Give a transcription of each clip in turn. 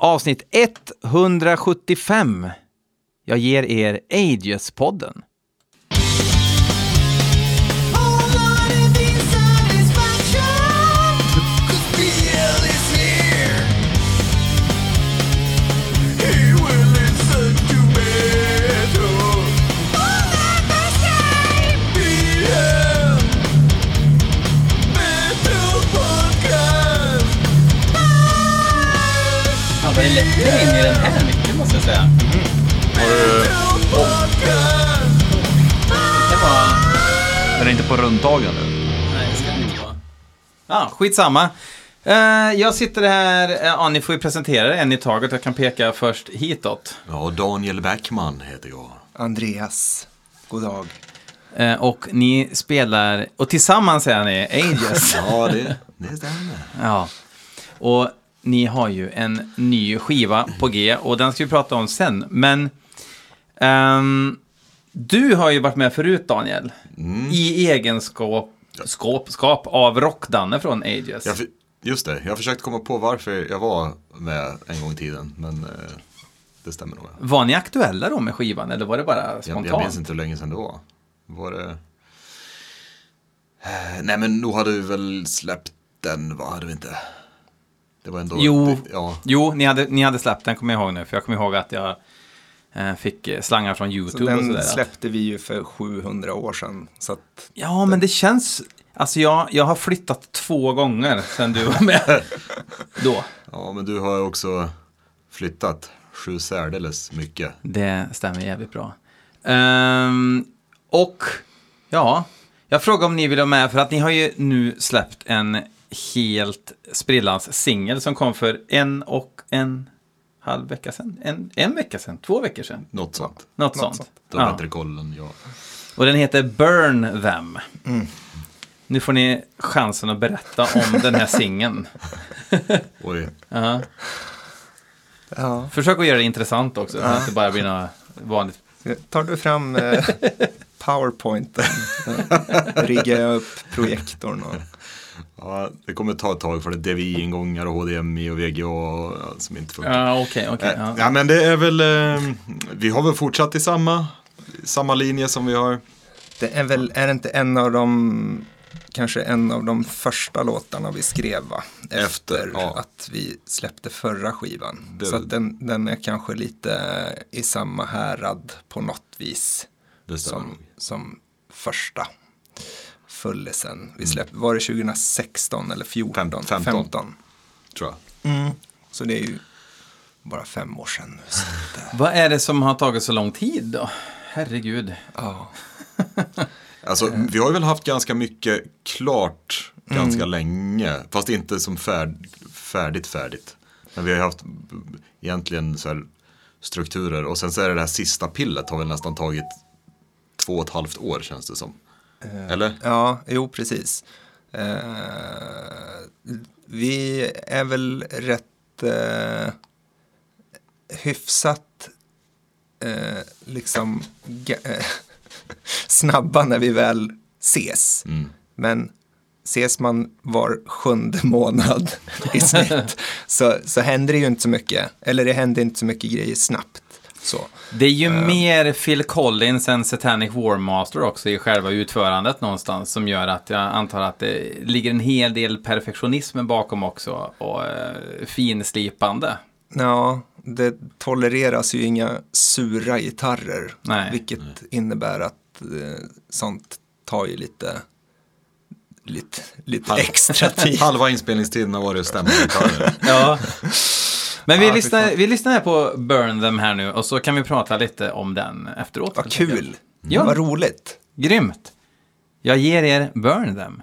avsnitt 175. Jag ger er Ages-podden. Var lättare in i den här micken måste jag säga. Det var... Den är inte på rundtagen nu. Nej, det ska det inte vara. Ja, skitsamma. Uh, jag sitter här, uh, ja, ni får ju presentera er en i taget. Jag kan peka först hitåt. Ja, Daniel Bäckman heter jag. Andreas, god dag. Uh, och ni spelar, och tillsammans är ni Ages. Ja, det, det stämmer. ja. Och ni har ju en ny skiva på G och den ska vi prata om sen. Men ehm, du har ju varit med förut Daniel. I egenskap skap, skap av Rockdanne från Ages. Jag, just det, jag försökte komma på varför jag var med en gång i tiden, men eh, det stämmer nog. Var ni aktuella då med skivan eller var det bara Jag, spontant? jag minns inte hur länge sedan det var. Var det... Eh, Nej, men nog hade vi väl släppt den, vad hade vi inte? Det var ändå... Jo. Ja, Jo, ni hade, ni hade släppt den kommer jag ihåg nu. För jag kommer ihåg att jag eh, fick eh, slangar från Så YouTube och sådär. den släppte vi ju för 700 år sedan. Så att, Ja, men det känns... Alltså jag, jag har flyttat två gånger sedan du var med. då. ja, men du har ju också flyttat sju särdeles mycket. Det stämmer jävligt bra. Ehm, och ja, jag frågar om ni vill vara med för att ni har ju nu släppt en helt sprillans singel som kom för en och en halv vecka sedan. En, en vecka sedan, två veckor sedan. Något sånt. Något, Något sånt. sånt. Du har Ja. bättre koll än jag. Och den heter Burn Them. Nu får ni chansen att berätta om den här singeln. Oj. Ja. ja. Försök att göra det intressant också, så att det bara blir något vanligt. Tar du fram eh, powerpointen? Riggar jag upp projektorn och... Ja, det kommer ta ett tag för det är DVI-ingångar och HDMI och VGA och, ja, som inte funkar. Ja, okej, okej. Eh, ja. ja. men det är väl, eh, vi har väl fortsatt i samma, samma linje som vi har. Det är väl, är det inte en av de, kanske en av de första låtarna vi skrev va? Efter, Efter, ja. att vi släppte förra skivan. Det- Så att den, den är kanske lite i samma härad på något vis. Som, som första fullisen. Vi släppte, var det 2016 eller 14? Fem- 15. 15. Tror jag. Så det är ju bara fem år sedan det, Vad är det som har tagit så lång tid då? Herregud. ja. Alltså, vi har ju väl haft ganska mycket klart ganska länge. Fast inte som färd, färdigt färdigt. Men vi har ju haft egentligen så här strukturer. Och sen så är det det här sista pillet har väl nästan tagit två och ett halvt år känns det som. Eller? Ja, jo precis. Eh, vi är väl rätt eh, hyfsat eh, liksom eh, snabba när vi väl ses. Men ses man var sjunde månad i snitt så, så händer det ju inte så mycket. Eller det händer inte så mycket grejer snabbt. Så. Det är ju mer Phil Collins än Satanic War Master också i själva utförandet någonstans som gör att jag antar att det ligger en hel del perfektionism bakom också och eh, finslipande. Ja, det tolereras ju inga sura gitarrer. Nej. Vilket innebär att eh, sånt tar ju lite, lite, lite Halv- extra tid. Halva inspelningstiden har varit att stämma gitarrer. Ja. Men vi, Ja, lyssnar, vi lyssnar här på Burn Them här nu och så kan vi prata lite om den efteråt. Vad kul. Ja. Vad roligt. Grymt. Jag ger er Burn Them.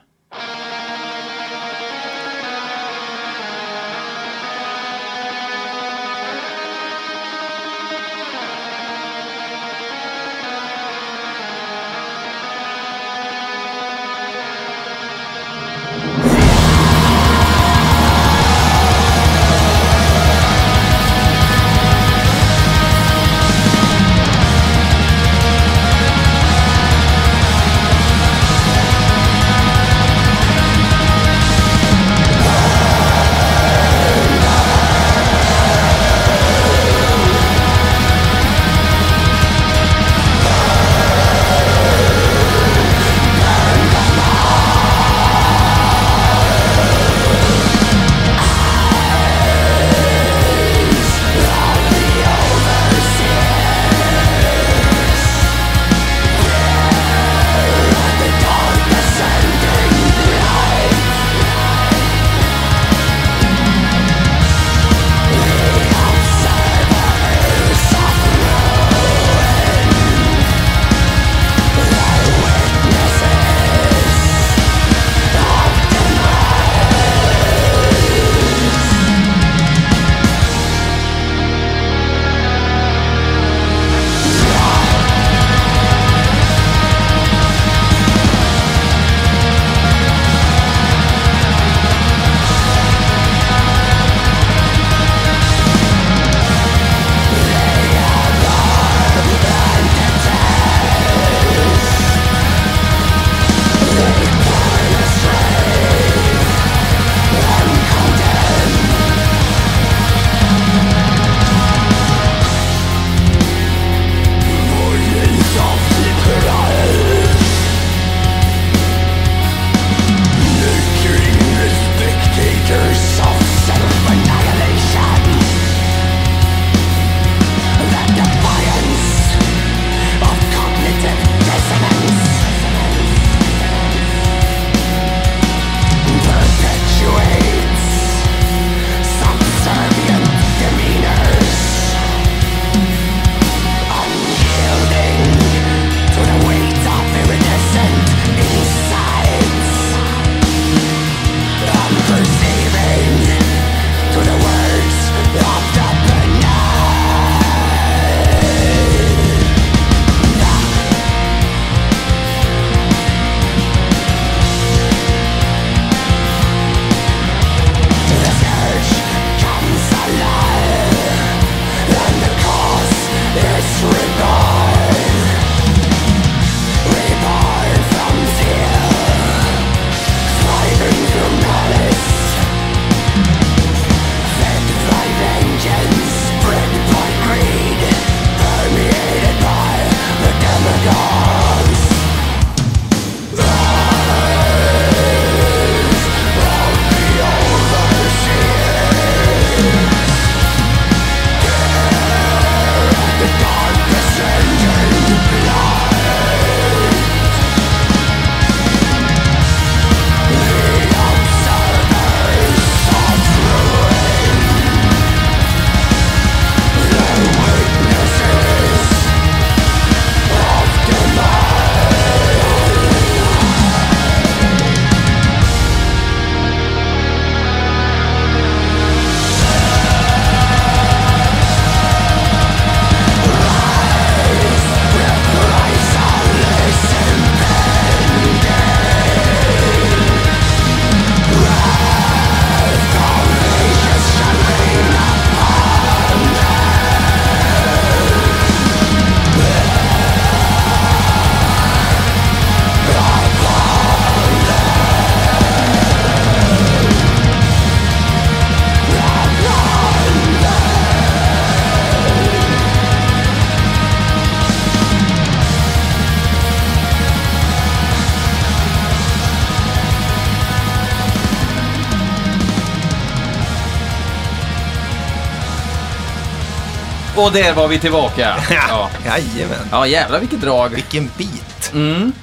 Och där var vi tillbaka. Ja, Jajamän. ja jävlar vilket drag. Vilken bit.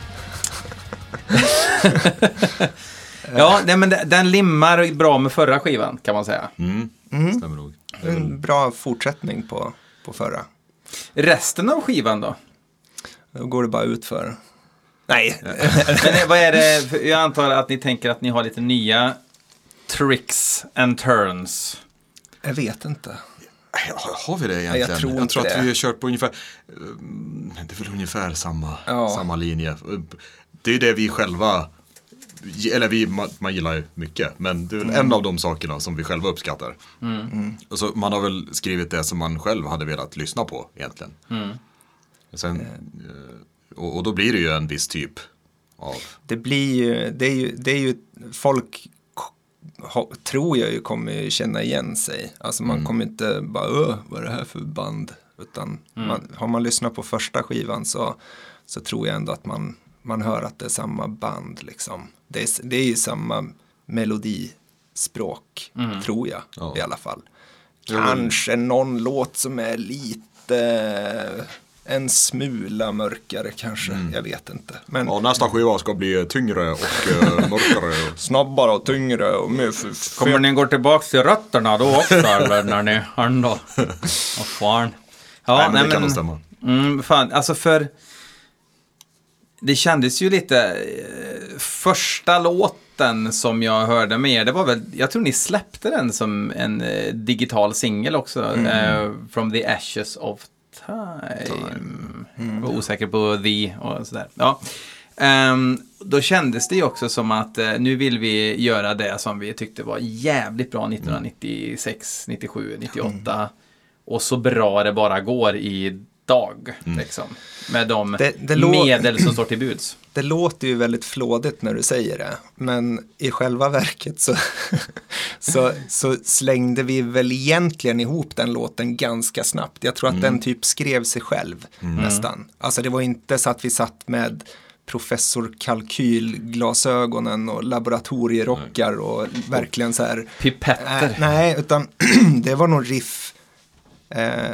Ja, nej, men den- limmar bra med förra skivan kan man säga. Mm. Stämmer nog. En bra fortsättning på, på förra. Resten av skivan då? Då går det bara ut för. Nej, Men vad är det, jag antar att ni tänker att ni har lite nya tricks and turns. jag vet inte. Har- Har vi det egentligen? jag tror jag tror att det. vi har kört på ungefär, eh, det är väl ungefär samma, Ja. samma linje. Det är det vi själva, eller vi, man, man gillar ju mycket, men det är väl Mm. en av de sakerna som vi själva uppskattar. Och så, man har väl skrivit det som man själv hade velat lyssna på egentligen. Sen, eh, och, och då blir det ju en viss typ av, Det blir ju, det är ju, det är ju folk ha, tror jag ju kommer känna igen sig. Alltså man kommer inte bara, Öh, vad är det här för band? Utan man, har man lyssnat på första skivan så, så tror jag ändå att man, man hör att det är samma band liksom. Det är, det är ju samma melodispråk, tror jag Ja. i alla fall. Kanske någon låt som är lite, en smula mörkare kanske, jag vet inte. Men ja nästa skiva ska bli tyngre och eh, mörkare. snabbare och tyngre och mer för, Kommer ni gå tillbaka till rötterna då också eller när ni ändå... Vad fan. Ja, nej, men det kan nog stämma. Mm, fan, alltså för... Det kändes ju lite... eh, Första låten som jag hörde med er, det var väl... Jag tror ni släppte den som en eh, digital singel också. Mm. eh, From the Ashes of Time. Jag var osäker på the och sådär. Ja. Ehm, då kändes det ju också som att eh, nu vill vi göra det som vi tyckte var jävligt bra 1996, 97, 98. Och så bra det bara går idag. Liksom, med de Det- det medel som står till buds. Det låter ju väldigt flådigt när du säger det, men i själva verket så, så, så slängde vi väl egentligen ihop den låten ganska snabbt. Jag tror att den typ skrev sig själv nästan. Alltså det var inte så att vi satt med professor kalkylglasögonen och laboratorierockar och verkligen så här Pipetter. Nej, nej, utan det var nog riff. Eh,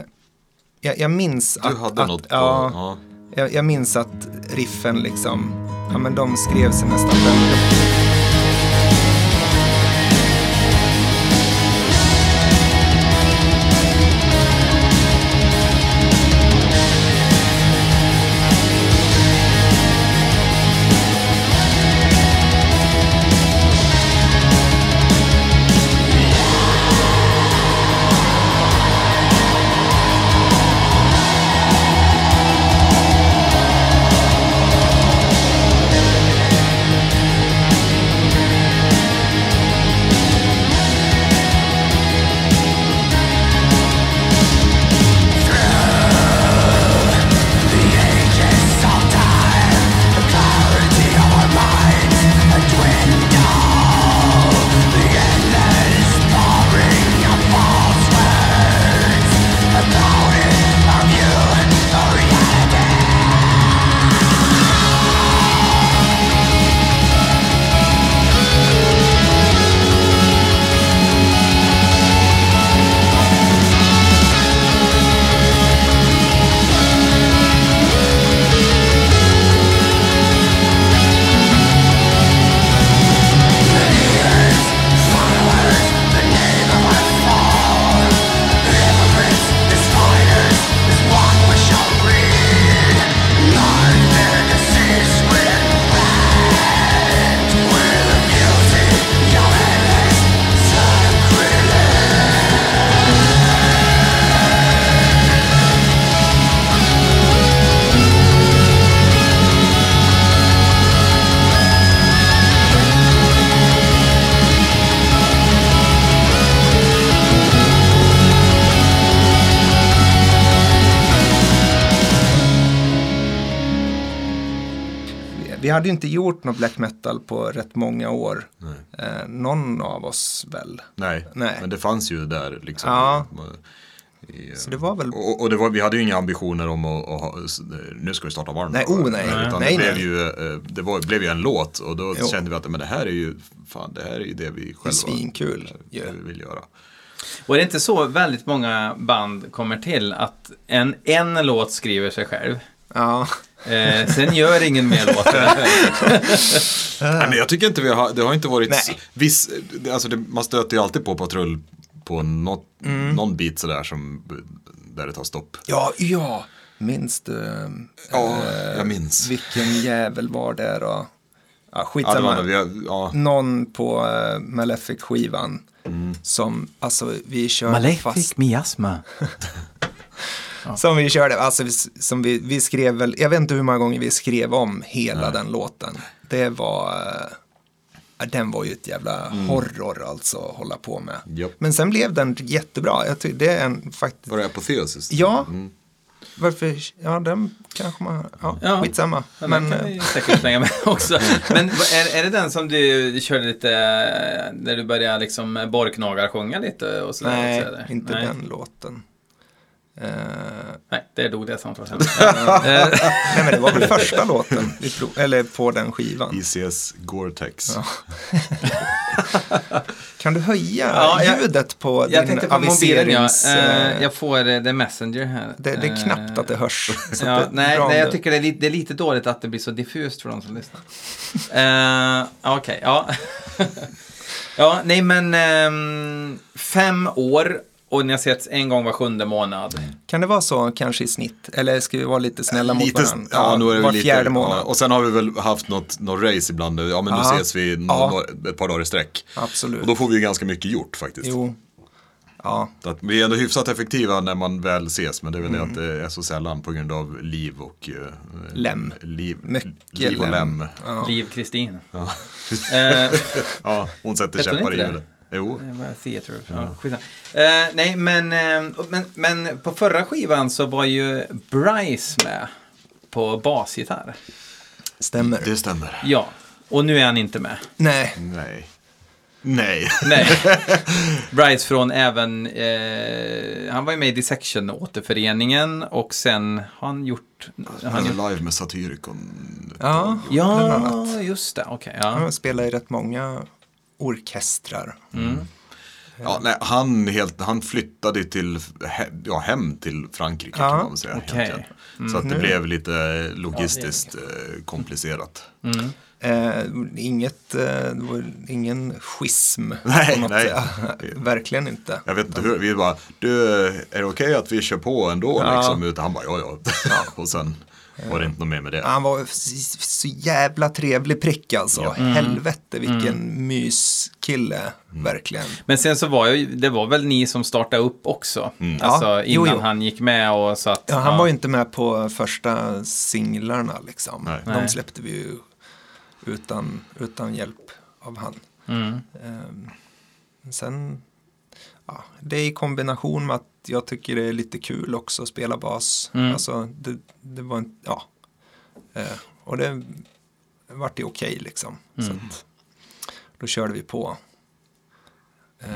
jag, jag minns Du att, hade att, något på, ja, ja. Jag, jag minns att riffen liksom, ja men de skrev sig nästan själva. Vi- hade ju inte gjort något black metal på rätt många år. Eh, någon av oss väl. Nej, Nej. men det fanns ju där liksom. Ja. I, Så det var väl och, och det var, vi hade ju inga ambitioner om att, s- nu ska vi starta Varn. Nej, oh, nej. Utan Nej, det, blev nej. ju, eh, det var, blev ju en låt och då Jo. kände vi att men det här är ju, fan, det här är ju det vi själva svinkul, eh, vill göra. Och det är inte så väldigt många band kommer till att en, en låt skriver sig själv. Ja, Eh, sen gör ingen mer låtar. Nej, men jag tycker inte vi har, det har inte varit, Nej. viss, alltså det, man stöter ju alltid på patrull på något, Mm. någon bit sådär som, där det tar stopp. ja, ja. Minns du? Ja, eh, jag minns. Vilken jävel var det då? Ja, Ja, det skitsamma. det, har, ja, Någon på uh, Malefic-skivan som, alltså vi körde Malefic fast. miasma. Som vi körde, alltså vi- som vi, vi skrev väl, jag vet inte hur många gånger vi skrev om hela den låten. Det var, eh, den var ju ett jävla horror alltså att hålla på med. Japp. Men sen blev den jättebra, jag tycker det är en faktiskt, var det apoteosis? ja, varför, ja den kanske man, ja, Ja. skitsamma. Men, Men, kan vi eh, säkert slänga med också. Men är, är det den som du körde lite, eh, där du började liksom borrknagarsjunga lite och sådär? nej, också, inte nej. den låten. Eh, Nej, det dog det samtalet. Eh, nej men det var väl första låten, eller på den skivan. ICS Gore-Tex. Kan du höja Ja, jag- ljudet på Jag din på mobilen, ja. aviserings... Eh, Jag får eh, The Messenger här. det, det är knappt att det hörs. Så Ja, det nej, nej, jag tycker det är, lite, det är lite dåligt att det blir så diffust för de som lyssnar. Eh, Okej, ja. ja, nej men ehm, fem år och ni har setts en gång var sjunde månad. Kan det vara så kanske i snitt? Eller ska vi vara lite snälla mot Lite, varandra? ja, nu är det var lite, fjärde månad. Ja, och sen har vi väl haft något, något race ibland. Ja, men nu Ja. ses vi Ja. nå- ett par dagar i sträck. Absolut. Och då får vi ju ganska mycket gjort faktiskt. Jo. Ja, Så Att vi är ändå hyfsat effektiva när man väl ses, men det är väl Mm. det att det är så sällan på grund av liv och... eh, Lem. Liv, Mycket liv och lem. lem. Ja. Liv Kristin. Ja. Eh, ja, hon sätter käppar i hjulet. Jo, Det var Theater. Ja. Eh, nej, men, eh, men, men på förra skivan så var ju Bryce med på basgitarr. stämmer. det stämmer. Ja, och nu är han inte med. Nej, Nej. Nej. Nej. Bryce från även, eh, han var ju med i Dissection återföreningen och sen har han gjort... Har han gjort Live med Satyricon. ja, ja, just det, okej. ja. Han spelar i rätt många orkestrar. Ja, nej, han, helt, han flyttade till, he- ja, hem till Frankrike Ja, kan man säga. okej. egentligen. Så att det blev lite logistiskt eh, komplicerat. Eh, inget, eh, ingen schism. Nej, nej. Verkligen inte. Jag vet inte hur, vi bara, du, är det okej att vi kör på ändå? Ja. Liksom, utan han bara, ja ja. och sen var det inte något mer med det. Han var så, så jävla trevlig prick alltså. Mm. Helvete vilken myskille, Mm. verkligen. Men sen så var ju, det var väl ni som startade upp också. Mm. Alltså Ja, jo, innan jo. han gick med och så att... Ja, han var ju inte med på första singlarna liksom. Nej. De släppte vi ju utan, utan hjälp av han. Mm. Ehm, sen, ja, det är i kombination med att jag tycker det är lite kul också att spela bas. Mm. Alltså, det, det var en, ja. Eh, och det vart det okej liksom. Så Mm. att, då körde vi på. Eh,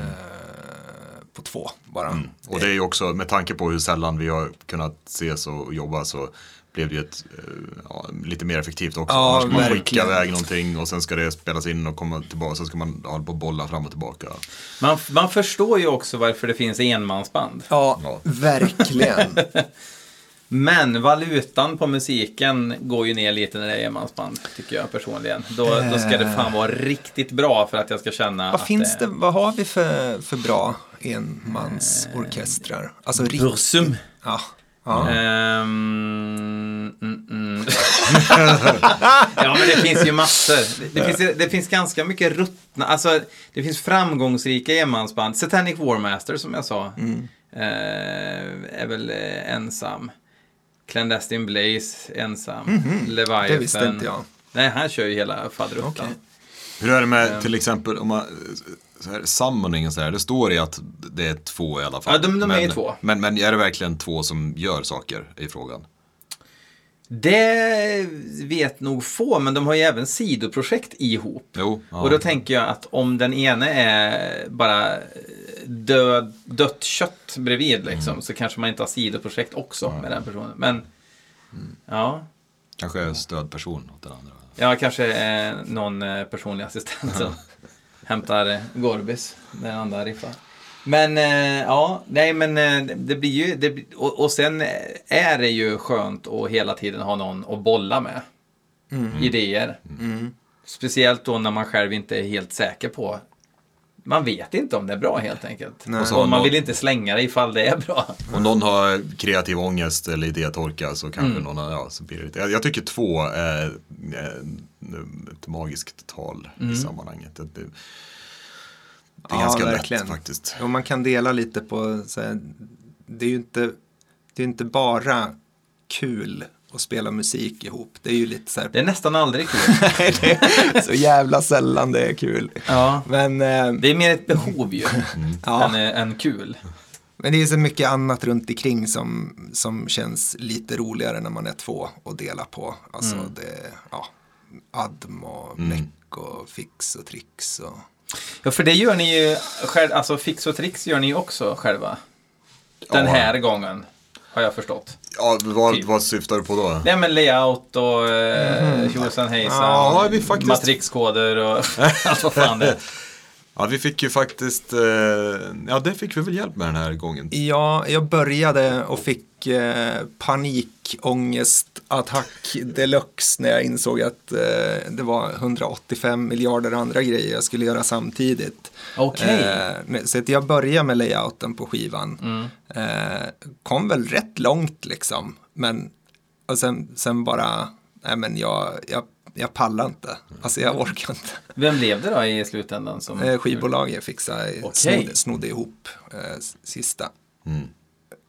på två bara. Mm. Och det är ju också, med tanke på hur sällan vi har kunnat ses och jobba så blev det ju ett, eh, ja, lite mer effektivt också. Ja, Annars ska man skicka verkligen. iväg någonting och sen ska det spelas in och komma tillbaka. Sen ska man hålla på och bolla fram och tillbaka. Man, man förstår ju också varför det finns enmansband. Ja, Ja. verkligen. Men valutan på musiken går ju ner lite när det är enmansband, tycker jag personligen. Då, då ska det fan vara riktigt bra för att jag ska känna vad att finns det, vad har vi för, för bra enmansorkestrar? Alltså. Bursum. Ja. Ja. Ehm, mm, mm. ja, men det finns ju massor. Det, det, finns, det finns ganska mycket ruttna, alltså det finns framgångsrika enmansband. Satanic Warmaster som jag sa, Mm. eh, är väl eh, ensam. Clandestine Blaze, ensam. Mhm. Leviathan. Det visste inte jag. Nej, han kör ju hela faderuttan. Okej. Hur är det med Ehm. till exempel om man, så här, summoning och så här, det står i att det är två i alla fall. Ja, de- de är men, ju två. Men, men är det verkligen två som gör saker i frågan? Det vet nog få, men de har ju även sidoprojekt ihop. Jo. Ja. Och då tänker jag att om den ene är bara död, dött kött bredvid liksom, så kanske man inte har sidoprojekt också med den personen. Men ja, Kanske är stödperson åt den andra. jag kanske är någon eh, personlig assistent hämtar eh, Gorbis när den andra riffar. Men eh, ja, nej men eh, det blir ju, det, och, och sen är det ju skönt att hela tiden ha någon att bolla med. Idéer. Speciellt då när man själv inte är helt säker på. Man vet inte om det är bra helt enkelt. Nej. Och, så man vill inte slänga det ifall det är bra. Om någon har kreativ ångest eller idétorka så kanske någon har, ja, så blir det lite. Jag, jag tycker två är, ett magiskt tal i sammanhanget. Det, det, det är Ja, ganska verkligen. lätt faktiskt. Och man kan dela lite på, så här, det är ju inte, det är inte bara kul att spela musik ihop. Det är ju lite så här, Det är nästan aldrig kul. så jävla sällan det är kul. ja. Men, eh, Det är mer ett behov ju, Ja. än, eh, än kul. men det är så mycket annat runt omkring som, som känns lite roligare när man är två och dela på. Alltså det, ja, Adm och Meck och Fix och Trix och Ja, för det gör ni ju själv, alltså fix och tricks gör ni ju också själva. Den Ja. här gången, har jag förstått. Ja, vad, Typ. vad syftar du på då? Nej men layout och eh, tjosan hejsan. Ja, vi faktiskt- Matrixkoder och allt vad fan det är. Ja, vi fick ju faktiskt, eh, ja det fick vi väl hjälp med den här gången. Ja, jag började och fick eh, panikångestattack deluxe när jag insåg att eh, det var 185 miljarder andra grejer jag skulle göra samtidigt. Okej. Eh, så att jag började med layouten på skivan. Mm. Eh, kom väl rätt långt liksom, men och sen, sen bara, nej men jag, jag, jag pallar inte. Alltså jag orkar inte. Vem blev det då i slutändan? Som Eh, skivbolaget fixade, Okej. snodde, snodde ihop eh, sista. Mm.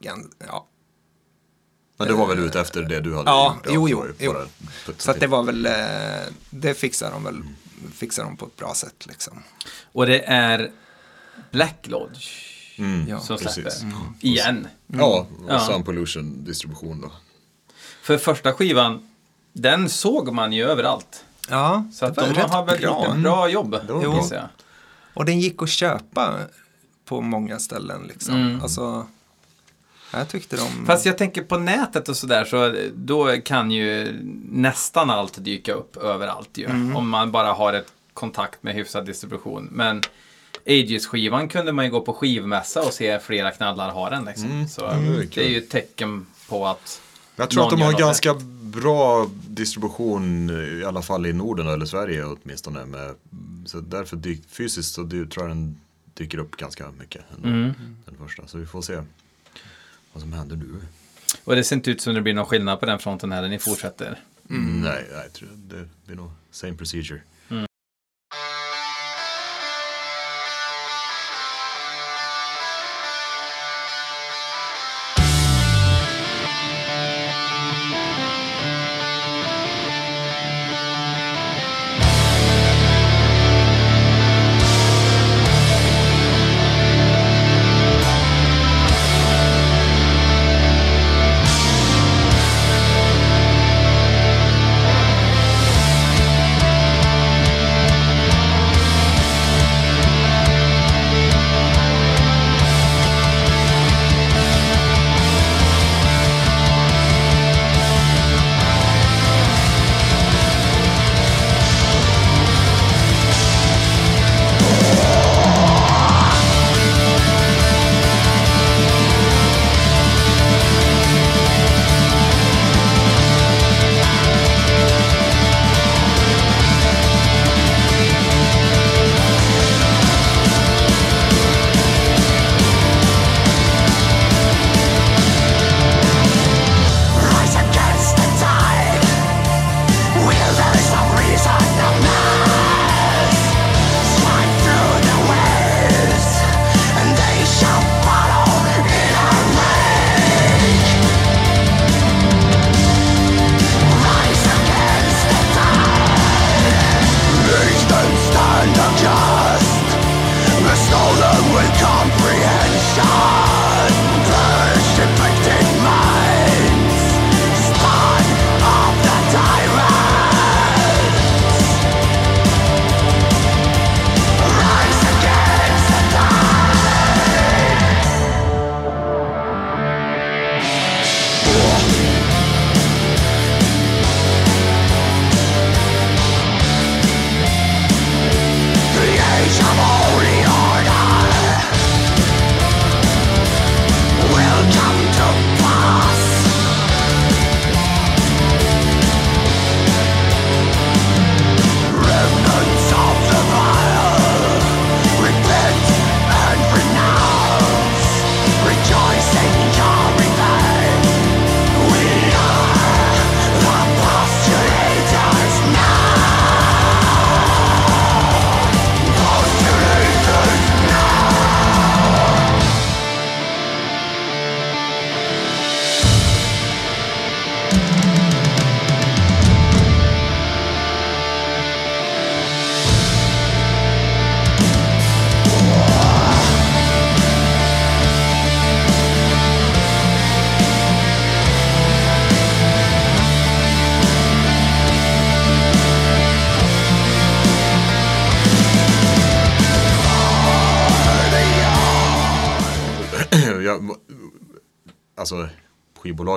Gan- Ja. Men det var väl ute efter det du hade Ja, gjort? jo, det jo, jo. bara- Så att det var väl, eh, det fixar de väl, fixar de på ett bra sätt liksom. Och det är Black Lodge Mm, Ja. som precis. släpper. Igen. Ja, och. Sound Pollution distribution då. För första skivan, den såg man ju överallt. Ja, Så att de har väl bra. gjort ett bra jobb, var bra. gissar jag. Och den gick att köpa på många ställen liksom. Mm. Alltså, jag tyckte de... Fast jag tänker på nätet och sådär så då kan ju nästan allt dyka upp överallt ju. Mm. Om man bara har ett kontakt med hyfsad distribution. Men Aegis-skivan kunde man ju gå på skivmässa och se flera knallar ha den liksom. Så det är kul. det är ju ett tecken på att Jag tror att de har ganska bra distribution, i alla fall i Norden eller Sverige åtminstone. Med, så därför dyk, fysiskt så dy, tror jag den dyker upp ganska mycket. Mm. Den första. Så vi får se vad som händer nu. Och det ser inte ut som det blir någon skillnad på den fronten här när ni fortsätter. Nej, nej, jag tror det blir nog same procedure.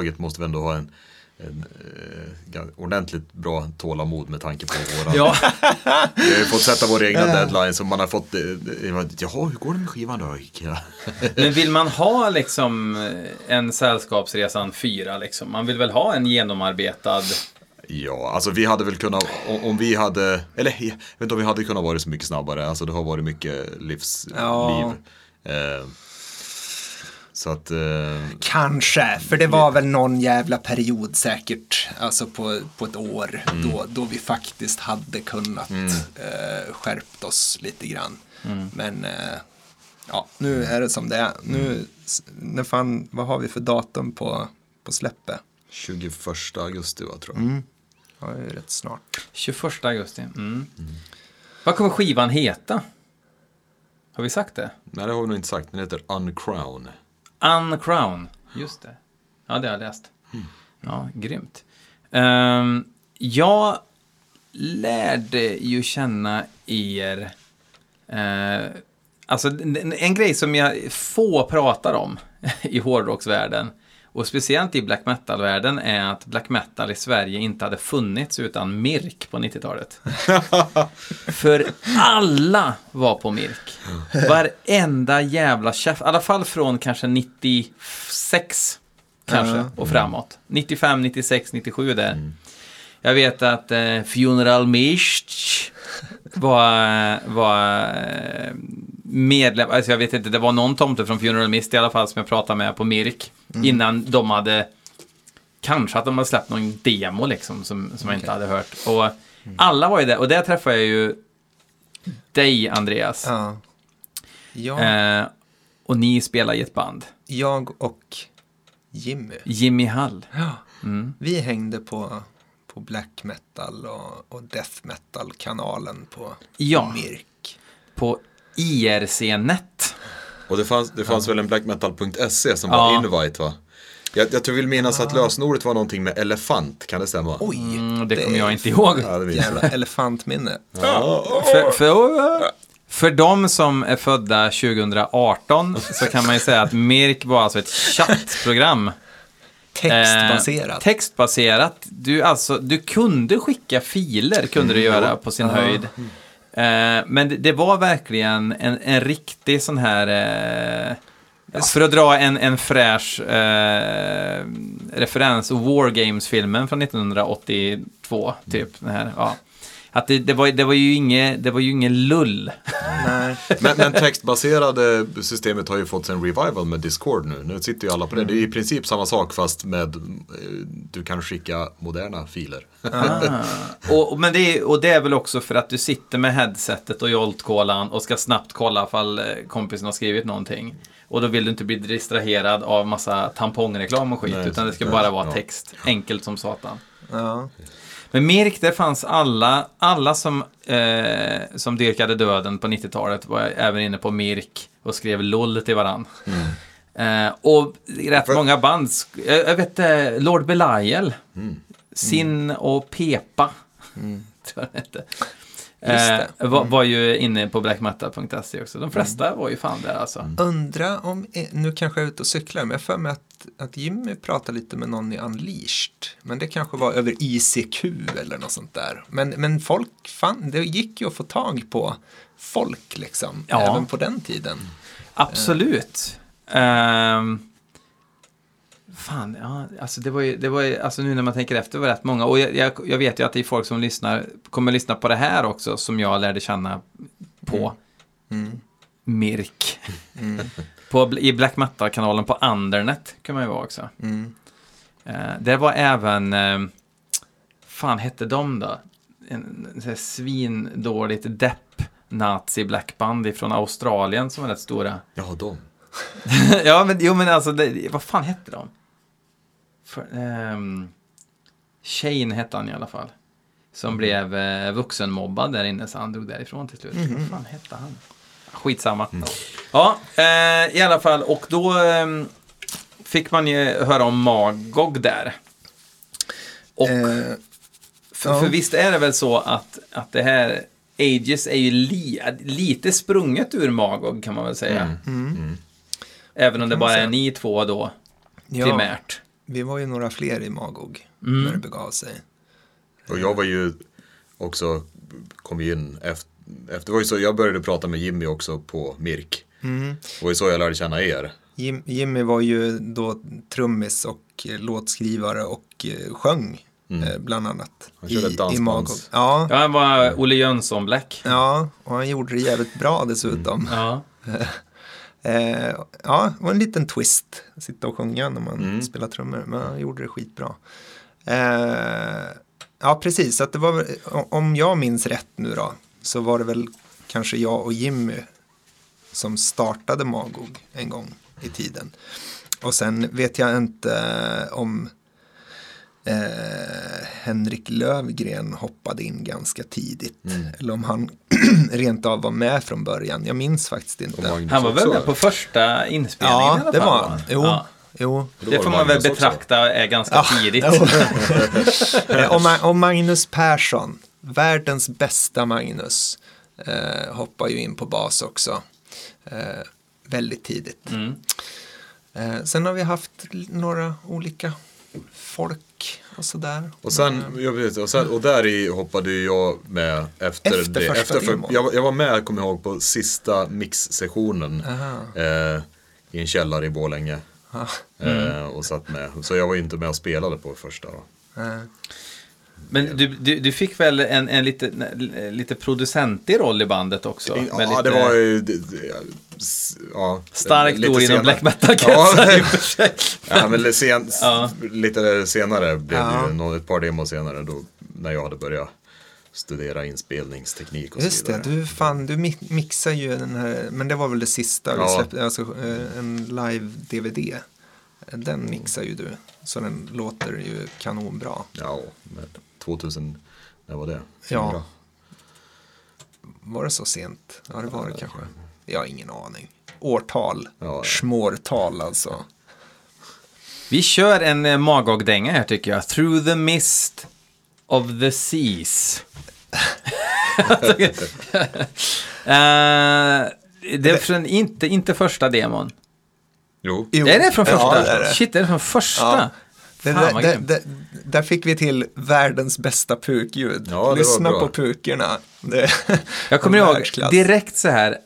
Skivbolaget måste väl ändå ha en, en eh, ordentligt bra tålamod med tanke på våra. Ja, Vi har ju fått sätta våra egna deadlines och man har fått, eh, eh, jaha hur går det med skivan då? Men vill man ha liksom eh, en Sällskapsresan 4 liksom? Man vill väl ha en genomarbetad... Ja, alltså vi hade väl kunnat, om, om vi hade, eller jag vet inte om vi hade kunnat vara så mycket snabbare. Alltså det har varit mycket livsliv. Ja. Eh, så att, eh, Kanske, för det var väl någon jävla period säkert, alltså på, på ett år, då, då vi faktiskt hade kunnat eh, skärpt oss lite grann. Men eh, ja, nu är det som det är. Nu, s- när fan, vad har vi för datum på, på släppet? 21 augusti va, tror jag. Ja, det är rätt snart. 21 augusti. Mm. Vad kommer skivan heta? Har vi sagt det? Nej, det har vi nog inte sagt. Den heter Uncrown. Uncrown. Just det. Ja, det har jag läst. Ja, grymt. Ehm, jag lärde ju känna er... eh, alltså, en, en grej som jag få pratar om i hårdrocksvärlden och speciellt i black metal-världen är att black metal i Sverige inte hade funnits utan Mirk på 90-talet. För alla var på Mirk. Varenda jävla chef, i alla fall från kanske 96 kanske och framåt. 95, 96, 97 där. Jag vet att eh, Funeral Mist var, var eh, medlem, alltså jag vet inte, det var någon tomte från Funeral Mist i alla fall som jag pratade med på Mirk. Innan de hade, kanske att de hade släppt någon demo liksom som, som jag inte hade hört. Och alla var ju där, och där träffade jag ju dig Andreas. Ja. Ja, Eh, och ni spelar i ett band. jag och Jimmy. Jimmy Hall. Ja. Mm. Vi hängde på, på black metal och, och death metal-kanalen på Ja. Mirk. På IRC-net. Och det fanns, det fanns väl en blackmetal.se som Ja. var invite va? Jag, jag tror vill minnas att lösenordet var någonting med elefant, kan det stämma? Oj, Mm, det kommer är jag inte ihåg. Ja, det Jävla elefantminne. För, för, för de som är födda 2018 så kan man ju säga att Mirk var alltså ett chattprogram. Textbaserat. Eh, textbaserat. Du, alltså, du kunde skicka filer, kunde du göra på sin höjd. Eh, men det, det var verkligen en, en riktig sån här... Eh, för att dra en, en fräsch eh, referens, War Games-filmen från 1982, typ. Den här, ja. Att det, det, var, det, var ju inget, det var ju ingen lull. Nej. Men, men textbaserade systemet har ju fått en revival med Discord nu. Nu sitter ju alla på det. Det är i princip samma sak fast med eh, du kan skicka moderna filer. Och, och- men det är, och det är väl också för att du sitter med headsetet och Jolt-kolan och ska snabbt kolla ifall eh, kompisen har skrivit någonting. Och då vill du inte bli distraherad av massa tampongreklam och skit, Nej, utan det ska nej, bara vara ja. text. Enkelt som satan. Ja. Men Mirk, det fanns alla, alla som, eh, som dyrkade döden på 90-talet var även inne på Mirk och skrev LOL till varann. Eh, och rätt För- många band, jag, jag vet eh, Lord Belial, Sin och Pepa, tror jag hette. Eh, var, var ju inne på blackmetal.se också. De flesta var ju fan där alltså. Undra om, eh, nu kanske jag är ute och cyklar, men jag för mig att, att Jimmy pratade lite med någon i Unleashed. Men det kanske var över ICQ eller något sånt där. Men, men folk fann, det gick ju att få tag på folk liksom, Ja. även på den tiden. Absolut. Ehm, fan, ja, alltså det var ju, det var ju, alltså nu när man tänker efter var det rätt många. Och jag, jag, jag vet ju att det är folk som lyssnar, kommer lyssna på det här också, som jag lärde känna på Mirk. På, I Black Metal-kanalen på Undernet kan man ju vara också. Mm. Eh, det var även, eh, fan hette de då? En, en svindåligt depp nazi blackband från Australien som var rätt stora. Ja, de. ja, men jo, men alltså, det, vad fan hette de? För, ehm, Shane hette han i alla fall. Som blev eh, vuxenmobbad där inne, så han drog därifrån till slut. Vad fan hette han? Skitsamma. Ja, eh, i alla fall, och då ehm, fick man ju höra om Magog där. Och Eh, för, ja. för visst är det väl så att, att det här Aegis är ju li, lite sprunget ur Magog kan man väl säga. Mm. Även om det bara är ni två då. Ja. primärt. Vi var ju några fler i Magog Mm. när det begav sig. Och jag var ju också, kom in efter, efter det var ju så, jag började prata med Jimmy också på Mirk. Mm. Det var ju så jag lärde känna er. Jim, Jimmy var ju då trummis och eh, låtskrivare och eh, sjöng eh, bland annat. Mm. Han körde i, i. Magog. Ja, Ja, han var Olle Jönsson Black. ja, och han gjorde det jävligt bra dessutom. Ja. Eh, ja, det var en liten twist. att Sitta och sjunga när man Mm. spelar trummor. Men han gjorde det skitbra. Eh, ja, precis. Så att det var, om jag minns rätt nu då. Så var det väl kanske jag och Jimmy som startade Magog en gång i tiden. Och sen vet jag inte om eh, Henrik Lövgren hoppade in ganska tidigt. Mm. Eller om han rent av var med från början. Jag minns faktiskt inte. Han var väl med på första inspelningen i Ja, alla det fall, var va? han. Jo, Ja. jo. Det var får det man väl också. betrakta är ganska tidigt. Eh, och, Ma- och Magnus Persson, världens bästa Magnus, eh, hoppar ju in på bas också. Eh, väldigt tidigt. Mm. Eh, sen har vi haft några olika folk och sådär. Och sen, jag vet, och, sen, och där i hoppade ju jag med efter, Efter det. första Efter, för, jag, jag var med, kommer jag ihåg, på sista mixsessionen. Eh, I en källare i Borlänge. Ah, Eh, och satt med. Så jag var ju inte med och spelade på första. Då. Men du, du, du fick väl en, en lite, lite producentig roll i bandet också? Ja, lite det var ju... det- det- Ja, Starkt lite ord inom black metal-kretsar i och för sig. Ja, men lite sen, Ja. lite senare blev det Ja. ju, nå- ett par demos senare, då, när jag hade börjat studera inspelningsteknik och Just så det, vidare. du, fan, du mi- mixar ju den här, men det var väl det sista vi Ja. släppte, alltså eh, en live-DVD. Den mixar ju du, så den låter ju kanonbra. Ja, med 2000, när var det? Ja. Var det så sent? Ja, det var det kanske. Jag har ingen aning. Årtal, Ja, ja. smårtal alltså. Vi kör en eh, Magog-dänga här tycker jag. Through the mist of the seas. Eh, det är från, inte, inte första demon. Jo. Jo. Är det från första? Ja, det är det. Shit, är det från första? Ja. Fan, där, där, där, där fick vi till världens bästa pukljud. Ja, Lyssna på pukorna. Det, Jag kommer ihåg direkt så här,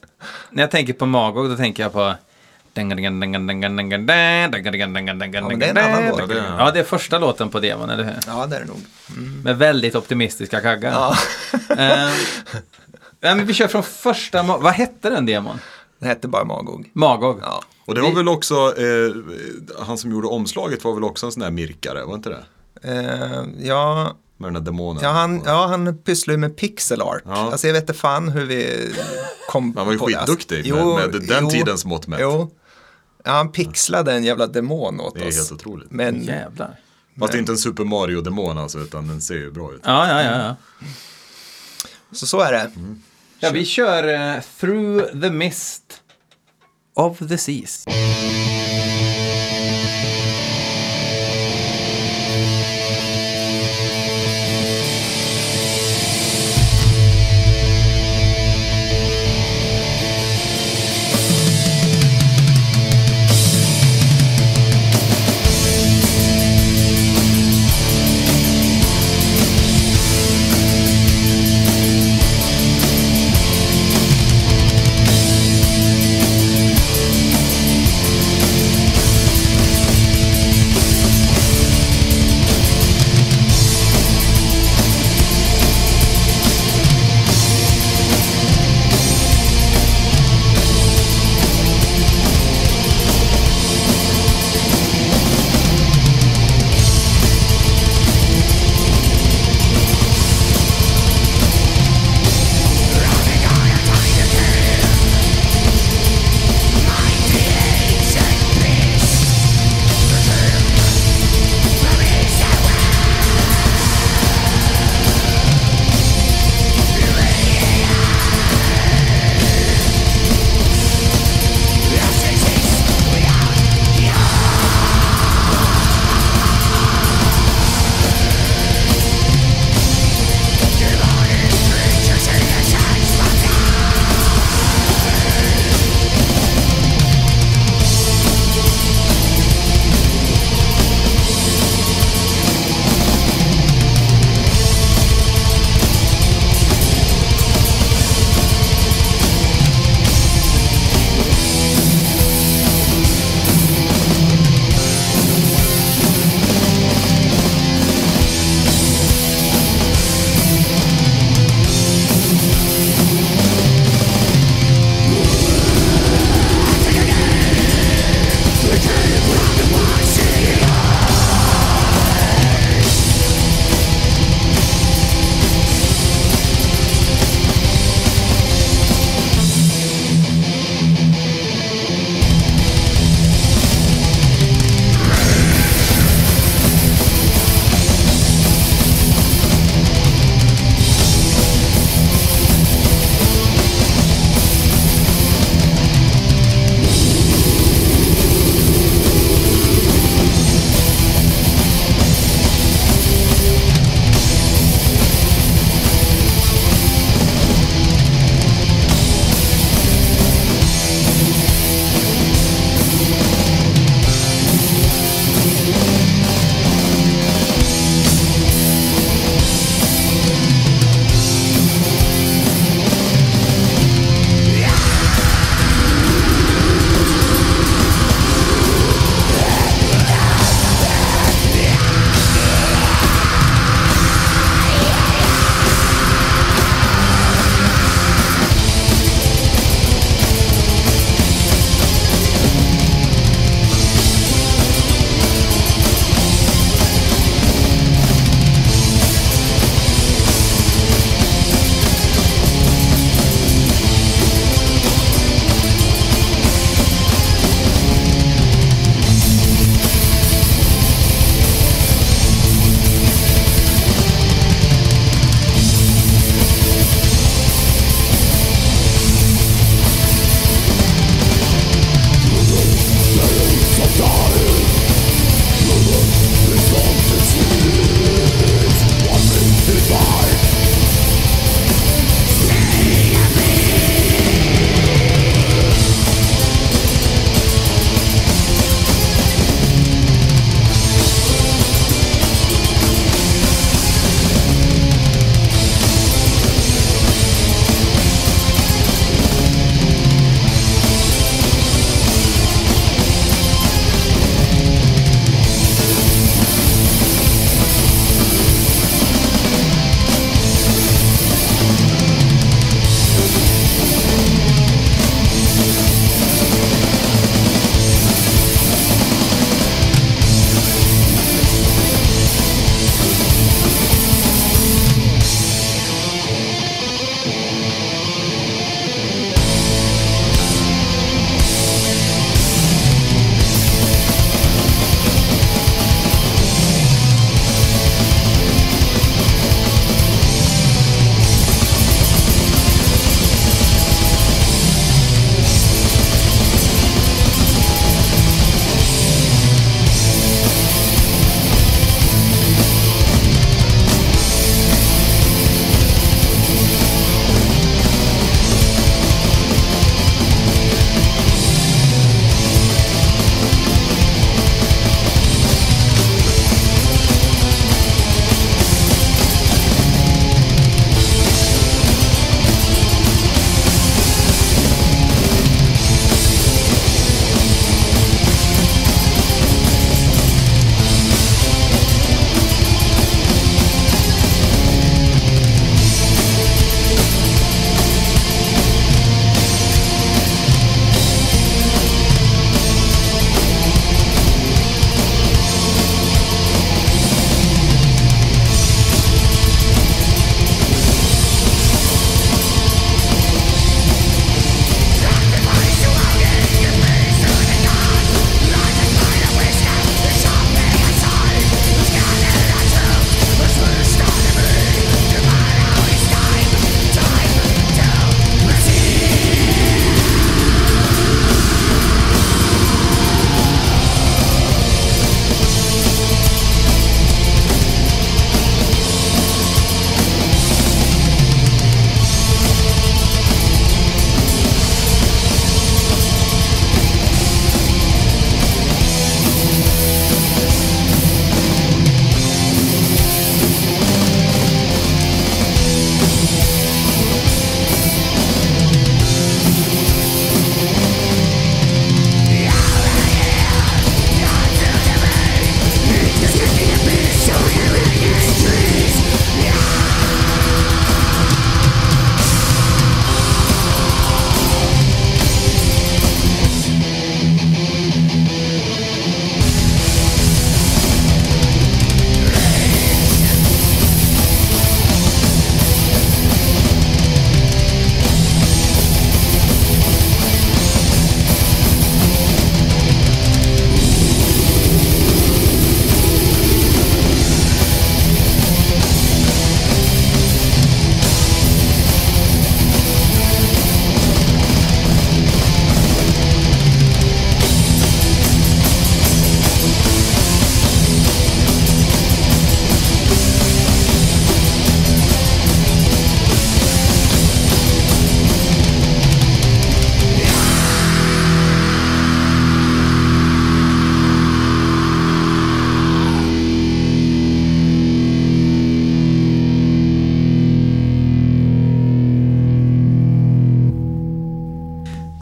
när jag tänker på Magog, då tänker jag på... Ja, det är. Ja, det är första låten på demon, eller hur? Ja, det är det nog. Med väldigt optimistiska kaggar. Ja. Eh, ja, men vi kör från första... Vad hette den demon? Det hette bara Magog. Magog? Ja. Och det var väl också, eh, han som gjorde omslaget var väl också en sån där mirkare, var inte det? Eh, ja, Med den där demonen. ja, han, ja, han pysslar ju med pixel art. Ja. Alltså jag vet inte fan hur vi kom Han var ju på det. skitduktig Jo, med, med den jo, tidens mått mätt. Jo. Ja, han pixlade en jävla demon åt Det är oss. helt otroligt. Men Jävlar. Fast det är inte en Super Mario-demon alltså, utan den ser ju bra ut. Ja, ja, ja. ja. så, så är det. Ja, vi kör eh, Through the Mist of the Seas.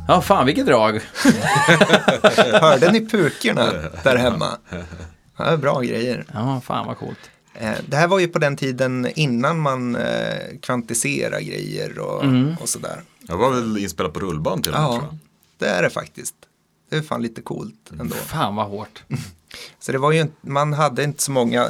Ja, fan vilket drag. Hörde ni pukorna där hemma? Ja, bra grejer. Ja, fan vad coolt. Eh, Det här var ju på den tiden innan man eh, kvantiserar grejer och, och sådär. Jag var väl inspelad på rullband till och med tror Ja, jag. det är det faktiskt. Det är fan lite coolt ändå. Fan vad hårt. Så det var ju, man hade inte så många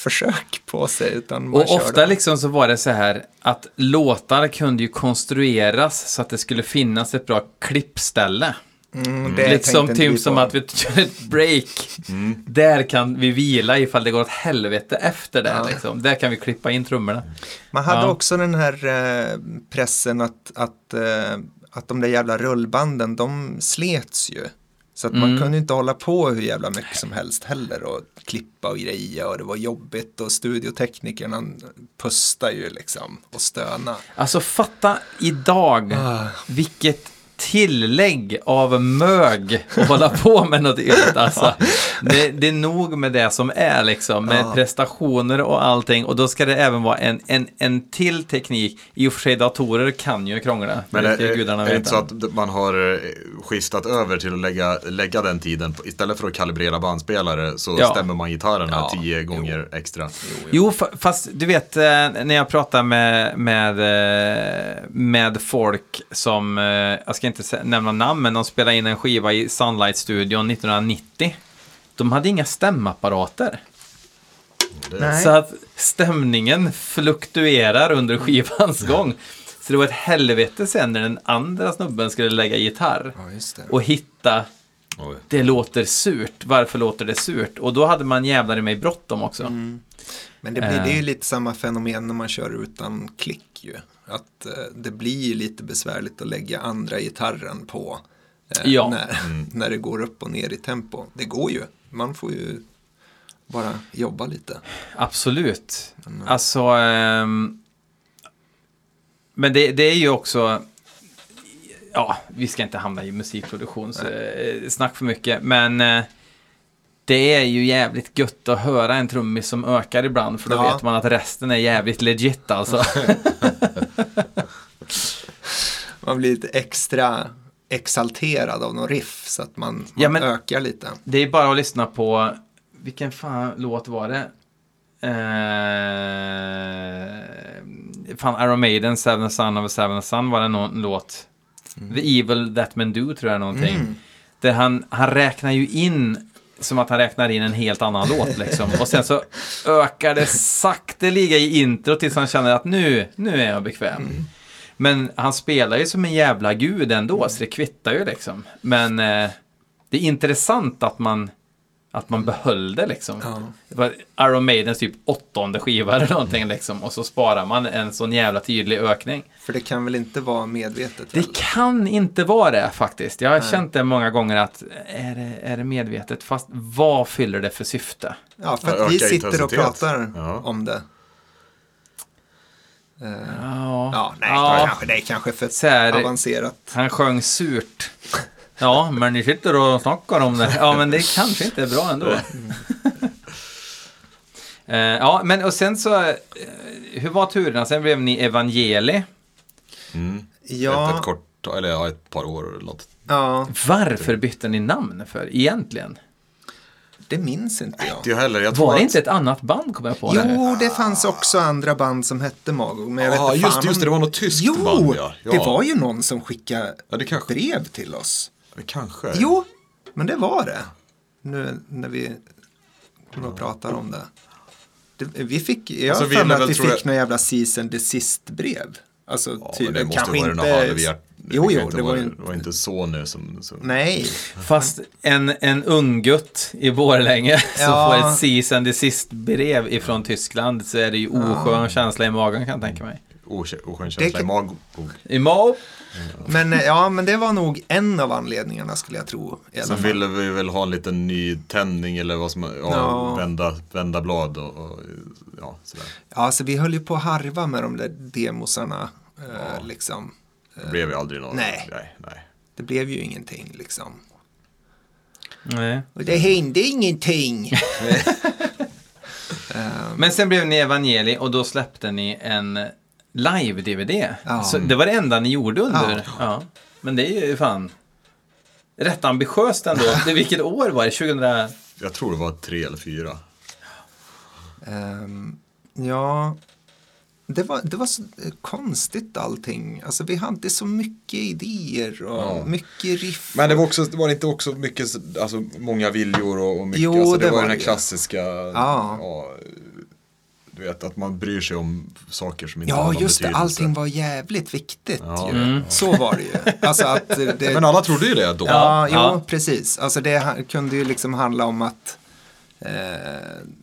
försök på sig utan man Och körde. ofta liksom så var det så här att låtar kunde ju konstrueras så att det skulle finnas ett bra klippställe. Mm, det Liksom typ som att vi gör ett break. Där kan vi vila ifall det går åt helvete efter det. Liksom. Där kan vi klippa in trummorna. Man hade Ja. också den här eh, pressen att, att, eh, att de där jävla rullbanden, de slets ju. Så att Mm. man kunde inte hålla på hur jävla mycket som helst heller och klippa och greja och det var jobbigt och studioteknikerna pusta ju liksom och stöna. Alltså fatta idag Ah. vilket tillägg av mög att hålla på med något eget. Alltså, det, det är nog med det som är liksom, med Ja. prestationer och allting. Och då ska det även vara en, en, en till teknik. I och för sig datorer kan ju krångla. Men är, är, det inte så att man har eh, skiftat över till att lägga, lägga den tiden, på, istället för att kalibrera bandspelare så Ja. stämmer man gitarrerna Ja, tio gånger extra. Jo, fa- fast du vet eh, när jag pratar med, med, eh, med folk som, jag ska inte nämna namn, men de spelade in en skiva i Sunlight-studion 1990. De hade inga stämapparater. Nej. Så att stämningen fluktuerar under skivans gång. Så det var ett helvete sen när den andra snubben skulle lägga gitarr Ja, och hitta Oj. det låter surt, varför låter det surt? Och då hade man jävlar i mig bråttom också. Men det, blir, det är ju Eh. lite samma fenomen när man kör utan klick ju. Att eh, det blir ju lite besvärligt att lägga andra gitarren på. eh, Ja. När, när det går upp och ner i tempo. Det går ju. Man får ju bara jobba lite. Absolut. Alltså, ehm, men det, det är ju också, ja, vi ska inte hamna i musikproduktion, så, eh, snack för mycket, men eh, det är ju jävligt gött att höra en trummis som ökar ibland, för då Ja. vet man att resten är jävligt legit alltså. Man blir lite extra exalterad av någon riff så att man, man Ja, men- ökar lite. Det är bara att lyssna på, vilken fan låt var det? Eh, fan, Iron Maiden, Seven Son of a Seven Son var det någon låt. The Evil That Men Do tror jag någonting. Där han, han räknar ju in som att han räknar in en helt annan låt liksom. Och sen så ökar det sakteliga i intro tills han känner att nu, nu är jag bekväm. Men han spelar ju som en jävla gud ändå, så det kvittar ju liksom. Men eh, det är intressant att man, att man behöll det liksom. Ja. Det var Iron Maidens typ åttonde skiva eller någonting liksom. Och så sparar man en sån jävla tydlig ökning. För det kan väl inte vara medvetet? Det heller? kan inte vara det faktiskt. Jag har känt det många gånger att är det, är det medvetet? Fast vad fyller det för syfte? Ja, för att vi sitter och pratar Ja. om det. Eh, Ja, ja, nej, Ja. kanske, det är kanske för Så här- avancerat. han sjöng surt. Ja, men ni sitter och snackar om det. Ja, men det kanske inte är bra ändå. Eh, ja, men och sen så, eh, hur var turerna? Sen blev ni evangeli. Mm. Ett, Ja, ett kort, eller ja, ett par år eller något. ja, Varför bytte ni namn för egentligen? det minns inte jag. Inte jag heller. Jag tror Var det att- inte ett annat band kom jag på? Jo, det fanns också andra band som hette Mago. Men jag vet Ja, inte just fan det, just det, det var något tyskt jo, band, ja. Ja. det var ju någon som skickade Ja, det kanske. brev till oss. Kanske. Jo, men det var det. Nu när vi kommer och pratar om det. det vi fick, jag Alltså, för mig att vi fick jag- några jävla season desist brev. Alltså, Ja, ty- men det måste vara inte... halvhjärt... Jo, jo, inte det var ju var inte så nu som... som... Nej, Fast en, en unggutt i Borlänge som Ja. får ett cease and desist brev ifrån Tyskland så är det ju oskön känsla i magen kan jag tänka mig. Oskön känsla i magen. I mag? Men, eh, ja, men det var nog en av anledningarna skulle jag tro. Sen ville vi väl ha en liten ny tändning eller vad som, ja, Ja. Vända, vända blad och, och ja, sådär. Ja, alltså vi höll ju på att harva med de där demosarna. Eh, liksom. Det blev ju aldrig någon. Nej. nej, nej. Det blev ju ingenting liksom. Nej. Och det hände ingenting. Men sen blev ni evangeli och då släppte ni en live-DVD. Ja. Så det var det enda ni gjorde under. Ja. Ja. Men det är ju fan rätt ambitiöst ändå. Det, vilket år var det? 2000? Jag tror det var tre eller fyra. Ehm, ja, det var, det var så eh, konstigt allting. Alltså vi hade så mycket idéer och Ja. mycket riff. Men det var, också, det var inte också mycket, alltså många viljor och, och mycket, Jo, alltså, det, det var var den här det. klassiska, Ja. ja, vet att man bryr sig om saker som inte har Ja, någon just det. betydelse. Allting var jävligt viktigt. Ja. ju. Så var det ju. Alltså att det, Men alla trodde ju det då. Ja, jo, ja. precis. Alltså det kunde ju liksom handla om att eh,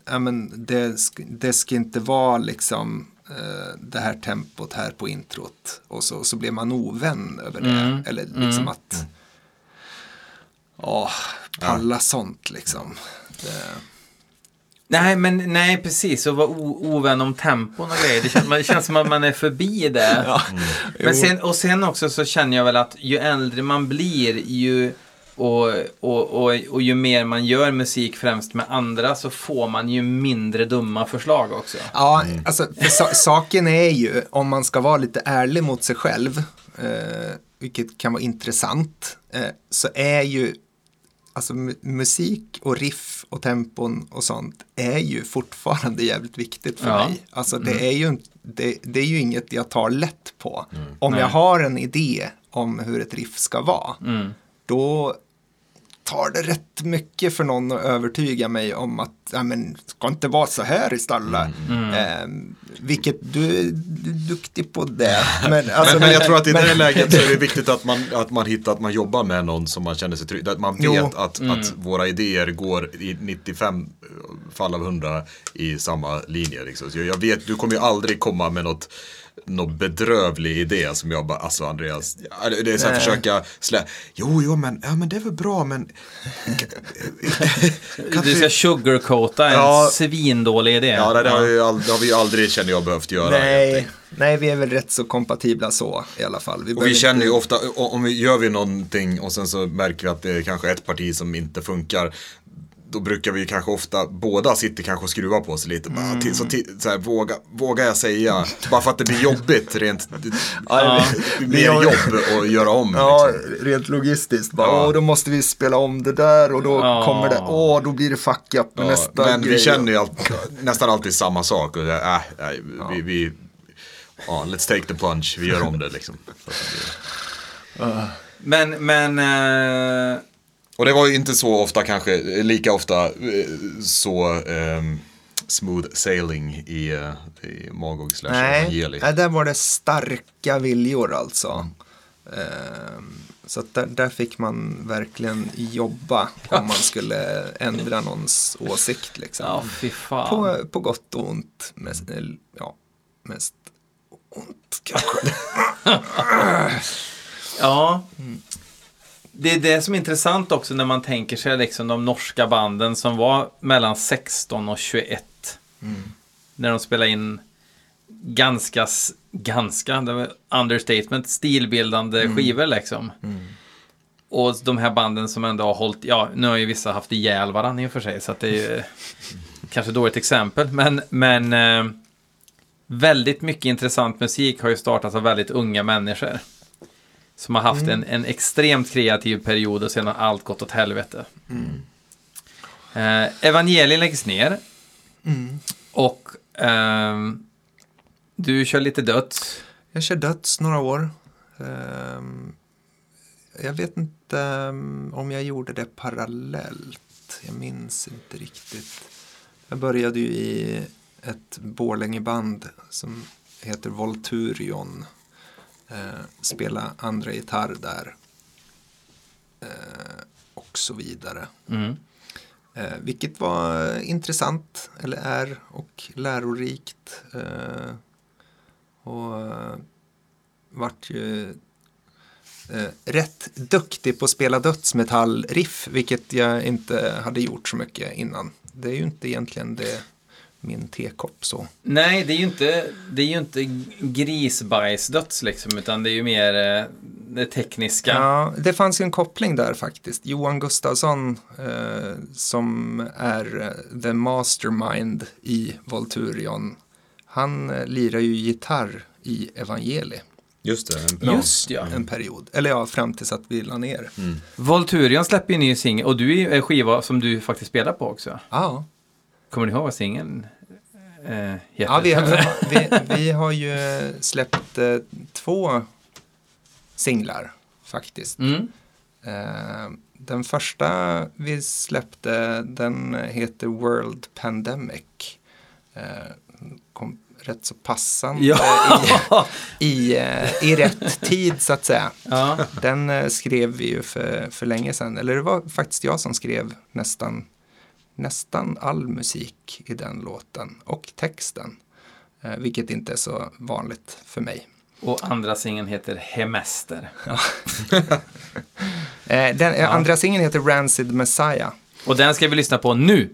ja, men det, det ska inte vara liksom eh, det här tempot här på introt. Och så, så blir man ovän över det. Eller liksom att Åh, palla sånt liksom. Det, Nej, men nej, precis. Och vara ovän om tempon och grejer. Det känns, det känns som att man är förbi det. Men sen, och sen också så känner jag väl att ju äldre man blir ju och, och, och, och ju mer man gör musik främst med andra så får man ju mindre dumma förslag också. Ja, alltså för sa- saken är ju, om man ska vara lite ärlig mot sig själv, eh, vilket kan vara intressant, eh, så är ju alltså mu- musik och riff och tempon och sånt är ju fortfarande jävligt viktigt för Ja. mig. Alltså det, är ju, det, det är ju inget jag tar lätt på. Om Nej. jag har en idé om hur ett riff ska vara, Mm. då tar det rätt mycket för någon att övertyga mig om att ja, men, det ska inte vara så här istället. Mm. Eh, vilket du, du är duktig på det. Men, alltså, men, men jag tror att i det här men- läget så är det viktigt att man, att man hittar, att man jobbar med någon som man känner sig trygg Att man vet Jo. att, att våra idéer går i 95 fall av 100 i samma linje. Liksom. Så jag jag vet, du kommer ju aldrig komma med något någon bedrövlig idé som jag bara, alltså Andreas, det är så att Nej. försöka slä, jo, jo, men, ja, men det är väl bra, men Du ska sugarcoata en Ja. svindålig idé. Ja, det, det, har ju det har vi ju aldrig, känner jag, behövt göra. Nej, nej, vi är väl rätt så kompatibla så i alla fall. Och vi känner ju ofta, om vi gör vi någonting och sen så märker vi att det är kanske ett parti som inte funkar. Då brukar vi kanske ofta, båda sitter kanske och skruvar på sig lite. Bara, till, så, så här, våga, vågar jag säga, bara för att det blir jobbigt rent, det, Ja, mer jobb att göra om. Ja, Liksom. rent logistiskt. Bara, Ja. åh, då måste vi spela om det där och då Ja. kommer det, åh, då blir det fuck up med Ja, nästa men grej. vi känner ju allt, nästan alltid samma sak. Och, det, äh, nej, vi, vi, ja, let's take the punch, vi gör om det liksom. Men, men... eh, Och det var ju inte så ofta kanske, lika ofta eh, så ehm, smooth sailing i, uh, i Magog slash Nej, Evangeli. nej, där var det starka viljor alltså. Ehm, så att där, där fick man verkligen jobba om man skulle ändra någons åsikt. Liksom. ja, fy fan. på, på gott och ont. Mest, ja, mest ont kanske. Ja. Det är det som är intressant också när man tänker sig liksom de norska banden som var mellan 16 och 21. När de spelade in ganska, ganska, det var understatement, stilbildande skivor liksom. Och de här banden som ändå har hållit, ja, nu har ju vissa haft ihjäl varandra i och för sig, så att det är ju kanske dåligt exempel, men, men eh, väldigt mycket intressant musik har ju startats av väldigt unga människor. Som har haft en, en extremt kreativ period och sedan har allt gått åt helvete. Eh, Evangelien läggs ner. Och ehm, du kör lite döds. Jag kör döds några år. Ehm, jag vet inte ehm, om jag gjorde det parallellt. Jag minns inte riktigt. Jag började ju i ett Borlängeband som heter Volturion. Eh, spela andra gitarr där. Eh, och så vidare. Mm. Eh, vilket var intressant, eller är, och lärorikt. Eh, och eh, vart ju eh, rätt duktig på att spela dödsmetallriff, vilket jag inte hade gjort så mycket innan. Det är ju inte egentligen det min tekopp så. Nej, det är ju inte, det är ju inte grisbajsdöds liksom, utan det är ju mer eh, det tekniska. Ja, det fanns ju en koppling där faktiskt. Johan Gustafsson eh, som är eh, the mastermind i Volturion. Han eh, lirar ju gitarr i Evangeli. Just det. En, Just ja. en period. Eller ja, fram tills att vi la ner. Volturion släpper ju ny singel och du är en skiva som du faktiskt spelar på också. Ja, Kommer ni ihåg vad singeln eh, heter? ja vi, har, vi, vi har ju släppt eh, två singlar faktiskt. Mm. Eh, den första vi släppte den heter World Pandemic. Eh, kom rätt så passande Ja. i, i, eh, i rätt tid så att säga. ja. Den eh, skrev vi ju för, för länge sedan. Eller det var faktiskt jag som skrev nästan, nästan all musik i den låten. Och texten. Eh, vilket inte är så vanligt för mig. Och andra singeln heter Hemester. Eh, den eh, andra singeln heter Rancid Messiah. Och den ska vi lyssna på nu.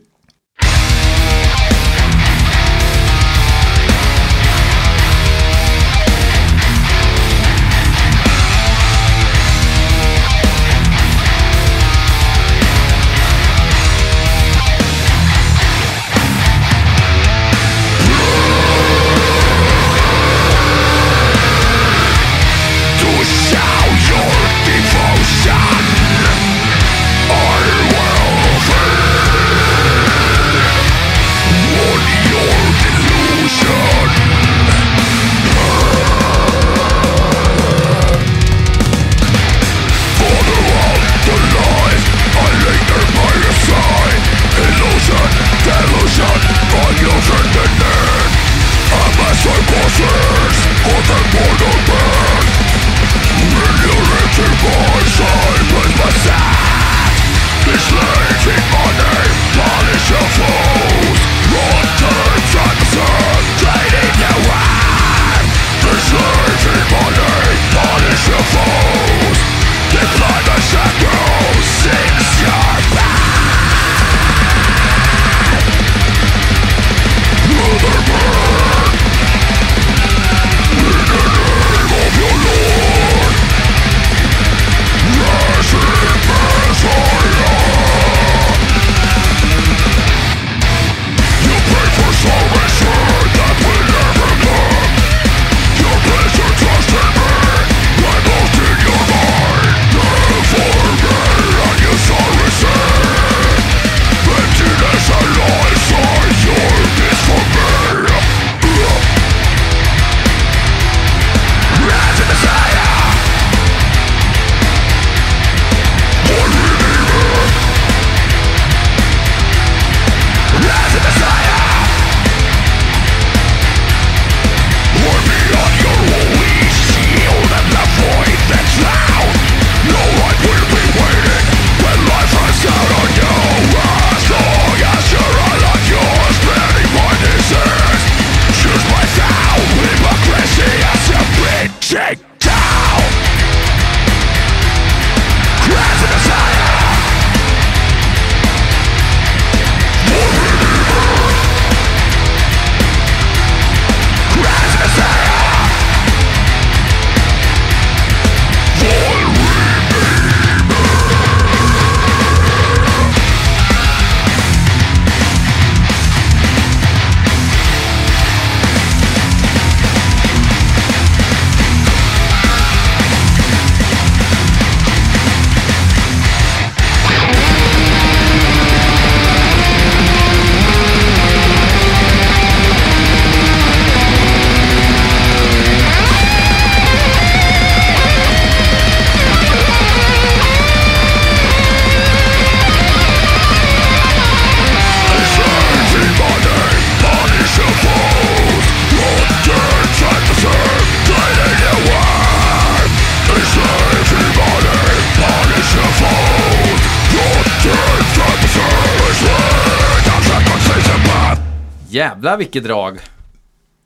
Jävlar vilket drag.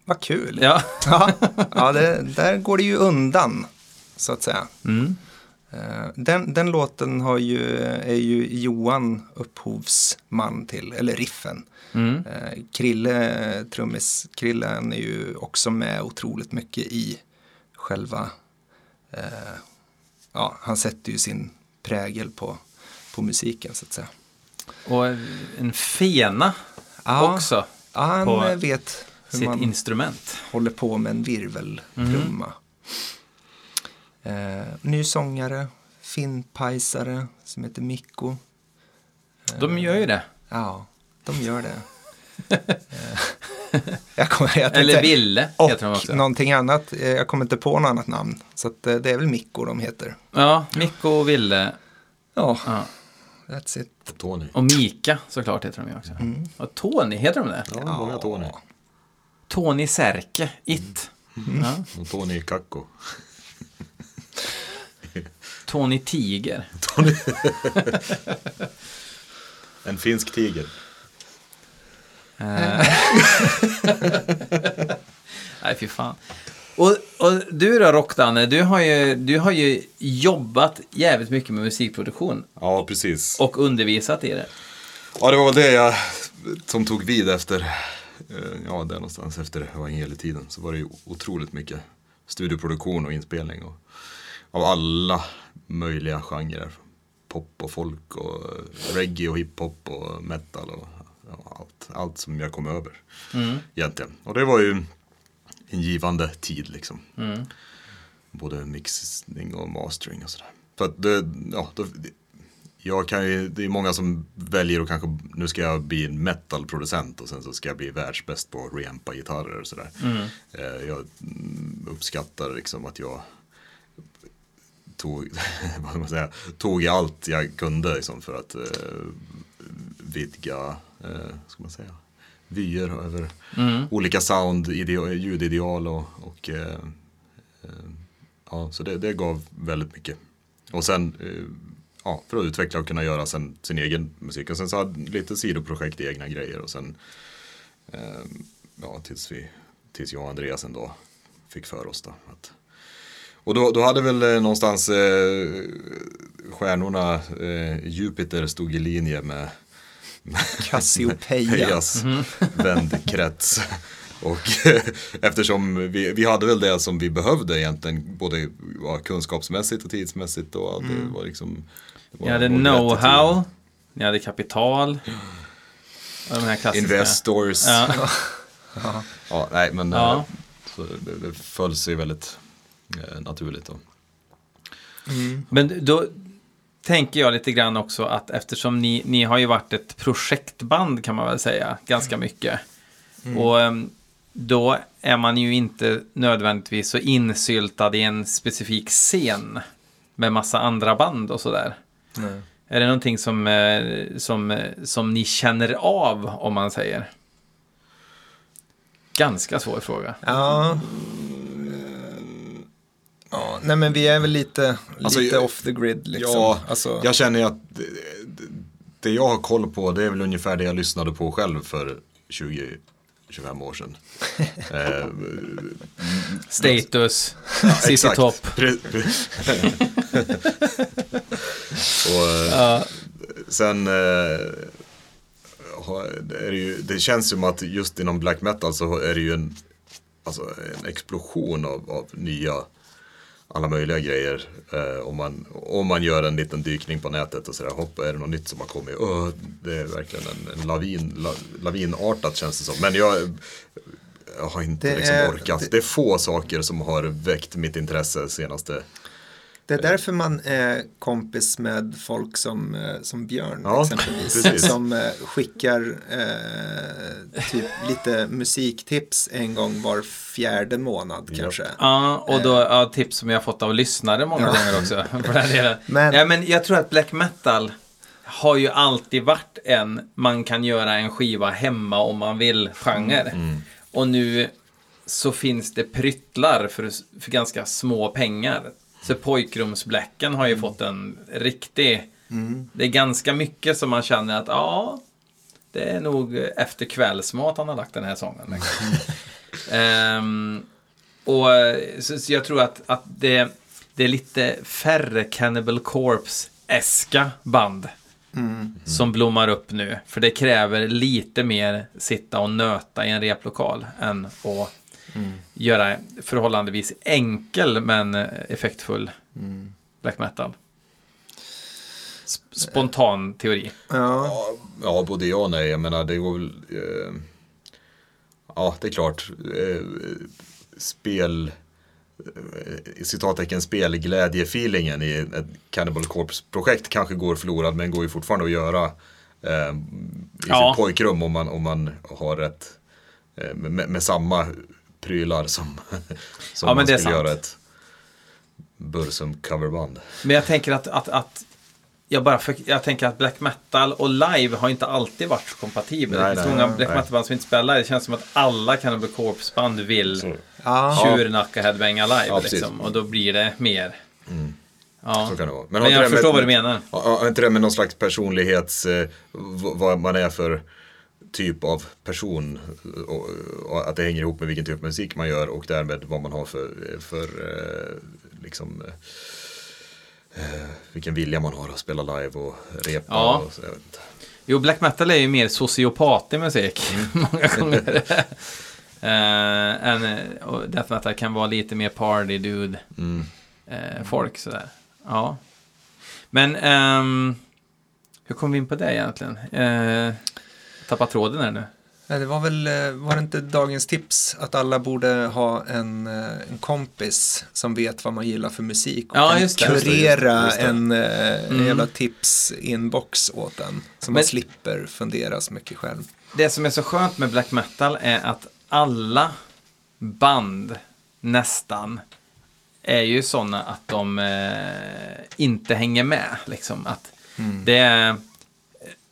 Vad kul. Ja. Ja, ja det, där går det ju undan, så att säga. Eh, Den, den låten har ju, är ju Johan upphovsman till, eller riffen. Eh, Krille, trummis, Krille, han är ju också med otroligt mycket i själva, eh, ja, han sätter ju sin prägel på, på musiken så att säga. Och en fena Ja, också Ja, han eh, vet hur sitt man instrument. håller på med en virveltrumma. Eh, ny sångare, finnpajsare som heter Mikko. De gör ju det. Ja, de gör det. Eh, jag kommer, jag tänkte- Eller Ville och heter de också. någonting annat. Eh, Jag kommer inte på något annat namn. Så eh, det är väl Mikko de heter. Ja, Mikko och Ville. Ja, Ja. That's it. Och Tony. Och Mika såklart heter de ju också. Och Tony, heter de det? Ja, många Tony. Tony Särke, It. Ja. Och Tony Kakko. Tony Tiger. En finsk tiger. Nej, fy fan. Och, och du då, Rock-Danne, du, har ju, du har ju jobbat jävligt mycket med musikproduktion Ja, precis. och undervisat i det. Ja, det var väl det jag som tog vid efter, eh, ja, där någonstans efter evangeletiden. Så var det ju otroligt mycket studioproduktion och inspelning. Och, av alla möjliga genrer. Pop och folk och reggae och hiphop och metal och ja, allt, allt som jag kom över. Egentligen. Och det var ju en givande tid liksom. Både mixning och mastering och sådär. För att det, ja, då, jag kan ju, det är många som väljer att kanske, nu ska jag bli en metalproducent och sen så ska jag bli världsbäst på att reampa gitarrer och sådär. Eh, Jag mm, uppskattar liksom att jag tog, vad ska man säga, tog allt jag kunde liksom för att eh, vidga, eh, ska man säga, vyer över olika sound, idea, ljudideal och, och eh, eh, ja, så det, det gav väldigt mycket. Och sen, eh, ja, för att utveckla och kunna göra sen, sin egen musik. Och sen så hade lite sidoprojekt egna grejer och sen, eh, ja, tills vi, tills jag och Andreas ändå fick för oss då. Att, och då, då hade väl eh, någonstans eh, stjärnorna, eh, Jupiter stod i linje med Cassiopeia. Pejas vändkrets. Och eftersom vi, vi hade väl det som vi behövde egentligen, både ja, kunskapsmässigt och tidsmässigt. Och det var liksom, det var Ni hade know-how, ni hade kapital. De här. Investors. Ja. Ja, nej men Ja. eh, så det, det föll sig väldigt eh, naturligt. Då. Men då tänker jag lite grann också att eftersom ni, ni har ju varit ett projektband kan man väl säga, ganska mycket. Och em, då är man ju inte nödvändigtvis så insyltad i en specifik scen med massa andra band och sådär. Är det någonting som, eh, som, eh, som ni känner av, om man säger? Ganska svår fråga. Ja. Ja, nej men vi är väl lite, Alltså, lite jag- off the grid liksom. Ja, alltså, jag känner ju att det, jag har koll på det är väl ungefär det jag lyssnade på själv för 20-25 år sedan. eh, Status, CC exakt. Top. Och eh, sen eh, det, ju, det känns som att just inom black metal så är det ju en, alltså, en explosion av, av nya alla möjliga grejer. Eh, om, man, om man gör en liten dykning på nätet och sådär, hopp, är det något nytt som har kommit? Öh, det är verkligen en, en lavin, la, lavinartat känns det som. Men jag, jag har inte Det liksom är- orkat. det- Det... är få saker som har väckt mitt intresse senaste. Det är därför man är kompis med folk som, eh, som Björn Ja, exempelvis. precis. Som eh, skickar eh, typ lite musiktips en gång var fjärde månad kanske. Ja, och då ja, tips som jag har fått av lyssnare många Ja. gånger också. För den delen. Men- ja, men jag tror att black metal har ju alltid varit en, man kan göra en skiva hemma om man vill, genre. Och nu så finns det pryttlar för, för ganska små pengar. Så pojkrumsbläcken har ju fått en riktig... Det är ganska mycket som man känner att ja, det är nog efter kvällsmat han har lagt den här sången. Ehm, och så, så jag tror att, att det, det är lite färre Cannibal Corpse-eska band som blommar upp nu. För det kräver lite mer sitta och nöta i en replokal än att göra förhållandevis enkel men eh, effektfull black metal. Sp- Spontan teori. Ja, Ja, både ja och nej. Jag menar, det går väl... Eh, ja, det är klart. Eh, spel... i citattecken spelglädje-feelingen i ett Cannibal Corpse-projekt kanske går förlorad men går ju fortfarande att göra eh, i Ja. sitt pojkrum om man, om man har ett eh, med, med samma prylar som, som Ja, men man skulle sant. göra ett Bursum coverband. Men jag tänker att, att, att jag, bara för, jag tänker att black metal och live har inte alltid varit så kompatibla. Nej, det finns många black metal-band som inte spelar. Det känns som att alla Cannibal Corpse-band vill Ja, tjurnacka headbanga live. Ja, liksom, och då blir det mer. Ja. Så kan det vara. Men, inte jag det med- förstår vad du menar. Har inte det med någon slags personlighets, eh, vad man är för typ av person och, och att det hänger ihop med vilken typ av musik man gör och därmed vad man har för, för eh, liksom eh, vilken vilja man har att spela live och repa. Ja. Och så, jag vet inte. Jo, black metal är ju mer sociopatig musik. Många gånger. uh, en, och death metal kan vara lite mer party dude. Mm. eh, folk sådär. Ja. Men ehm, hur kom vi in på det egentligen? Uh, tappa tråden här nu. Nej, det var väl, eh, var det inte dagens tips att alla borde ha en, eh, en kompis som vet vad man gillar för musik och Ja, kan just det. kurera Just det, just en, eh, en Mm. jävla tips-inbox åt en. Så man Men- slipper fundera så mycket själv. Det som är så skönt med black metal är att alla band nästan är ju sådana att de eh, inte hänger med. Liksom. Att det, är,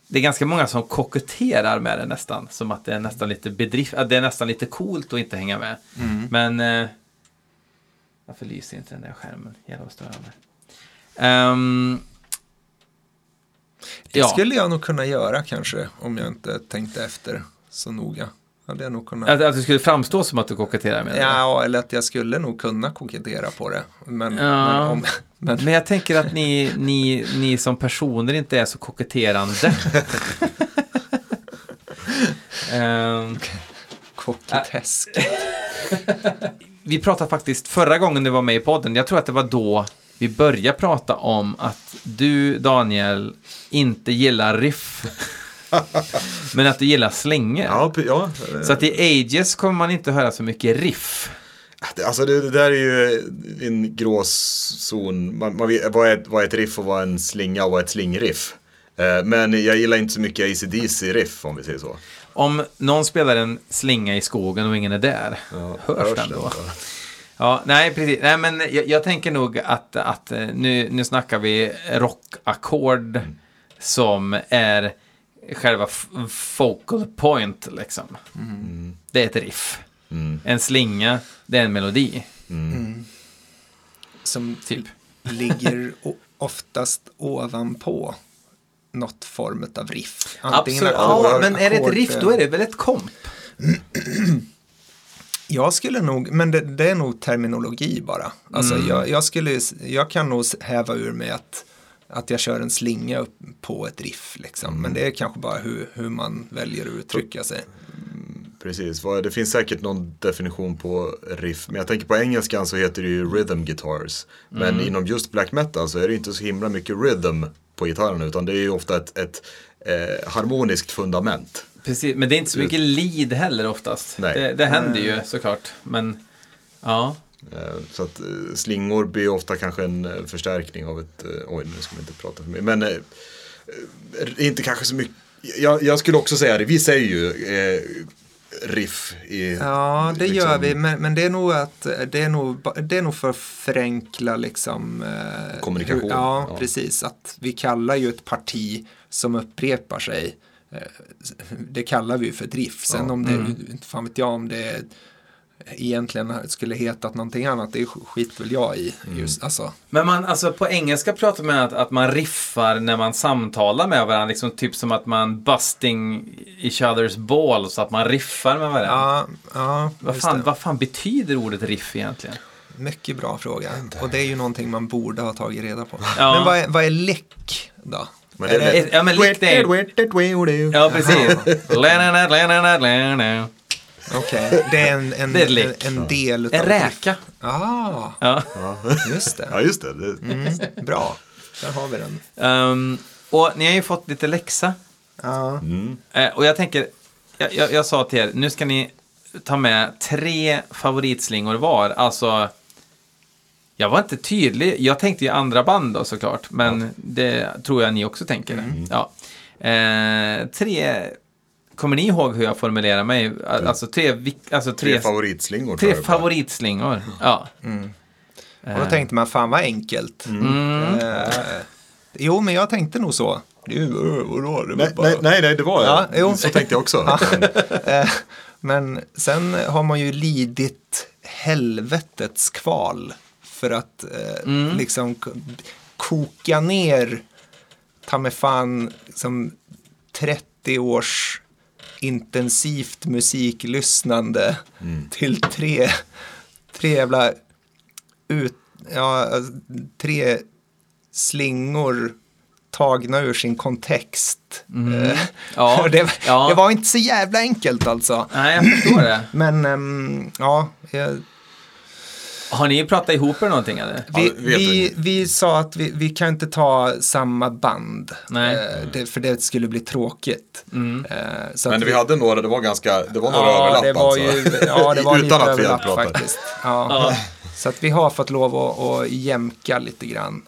det är ganska många som koketterar med det nästan. Som att det är nästan lite bedrift, att det är nästan lite coolt att inte hänga med. Men eh, varför lyser inte den där skärmen? Jävla störande. Um, Det skulle jag nog kunna göra kanske om jag inte tänkte efter så noga. Hade jag nog kunnat. Att, att det skulle framstå som att du koketterar med det. Ja, eller att jag skulle nog kunna kokettera på det. Men, Ja. men, om, men Men jag tänker att ni, ni, ni som personer inte är så koketterande. Ehm, kokettesk. vi pratade faktiskt förra gången du var med i podden, jag tror att det var då vi började prata om att du, Daniel, inte gillar riff. men att du gillar slingor. Ja, ja. eh, Så att i Ages kommer man inte höra så mycket riff. Alltså det, det där är ju en gråzon. Man, man vet, vad, är, vad är ett riff och vad är en slinga och vad är ett slingriff? Eh, men jag gillar inte så mycket ACDC-riff om vi säger så. Om någon spelar en slinga i skogen och ingen är där, hörs, den då? Ja, nej, precis. Nej, men jag, jag tänker nog att, att eh, nu, nu snackar vi rockackord som är själva focal point, liksom. Det är ett riff. Mm. En slinga, det är en melodi, Som typ. ligger oftast ovanpå något form av riff. Absolut. ackord- Ja, men är det ett riff, då är det väl ett komp? Jag skulle nog, men det, det är nog terminologi bara. Alltså Mm. jag, jag, skulle, jag kan nog häva ur med att, att jag kör en slinga upp på ett riff. Liksom. Mm. Men det är kanske bara hur, hur man väljer att uttrycka sig. Precis, det finns säkert någon definition på riff. Men jag tänker på engelskan så heter det ju rhythm guitars. Men Mm. inom just black metal så är det inte så himla mycket rhythm på gitarren. Utan det är ju ofta ett, ett eh, harmoniskt fundament. Precis, men det är inte så mycket lead heller oftast. Nej. Det, det händer ju såklart, men ja. Eh, Så att eh, slingor blir ofta kanske en eh, förstärkning av ett, oj nu ska man inte prata för mycket, men inte kanske så mycket, jag, jag skulle också säga det, vi säger ju eh, riff i... Ja, det liksom- gör vi, men, men det är nog att det är nog, det är nog för att förenkla liksom eh, Kommunikation, hur- ja, ja. precis. Att vi kallar ju ett parti som upprepar sig. eh, Det kallar vi ju för ett riff. Sen om det, inte fan vet jag om det egentligen skulle hetat någonting annat, det skit väl jag i. Mm. Just, alltså, Men man, alltså på engelska pratar man att, att man riffar när man samtalar med varandra. Liksom typ som att man busting each other's balls, så att man riffar med varandra. ja, ja vad, fan, det. vad fan betyder ordet riff egentligen? Mycket bra fråga. Och det är ju någonting man borde ha tagit reda på. Ja. Men vad är, vad är läck då? Men Är det- det- Ja, men likt det. Ja, precis. Okej, det är en, en, Det är en, en del utav En räka. Ah, Ja. just det. Ja, just det. Mm, bra, där har vi den. Ehm, och ni har ju fått lite läxa. Ja, Eh, och jag tänker, jag, jag, jag sa till er, nu ska ni ta med tre favoritslingor var. Alltså Jag var inte tydlig. Jag tänkte ju andra band då såklart, men det tror jag ni också tänker. Ja. Eh, tre... Kommer ni ihåg hur jag formulerar mig? Alltså tre, alltså tre, Tre favoritslingor. tre favoritslingor. Ja. Och då tänkte man, fan vad enkelt. Mm. Eh, jo, men jag tänkte nog så. Det är ju, eh, vadå, det var Nej, bara- nej, nej, nej, det var Ja, jag. jo. Så tänkte jag också. Eh, Men sen har man ju lidit helvetets kval för att eh, liksom k- koka ner ta mig fan som 30 års intensivt musiklyssnande till tre, tre jävla ut, ja, alltså, tre slingor tagna ur sin kontext. Eh, Ja, det, ja. det var inte så jävla enkelt alltså. Nej, jag förstår det. Men ehm, ja, jag, Har ni pratat ihop er någonting eller? vi, Ja, vi, vi sa att vi, vi kan inte ta samma band. Nej. Eh, det, för det skulle bli tråkigt. Eh, så Men att vi hade några, det var ganska, det var några ja, överlapp det var alltså. ju, ja, det var Utan att vi hade pratat. faktiskt. Ja. Så att vi har fått lov att, att jämka lite grann.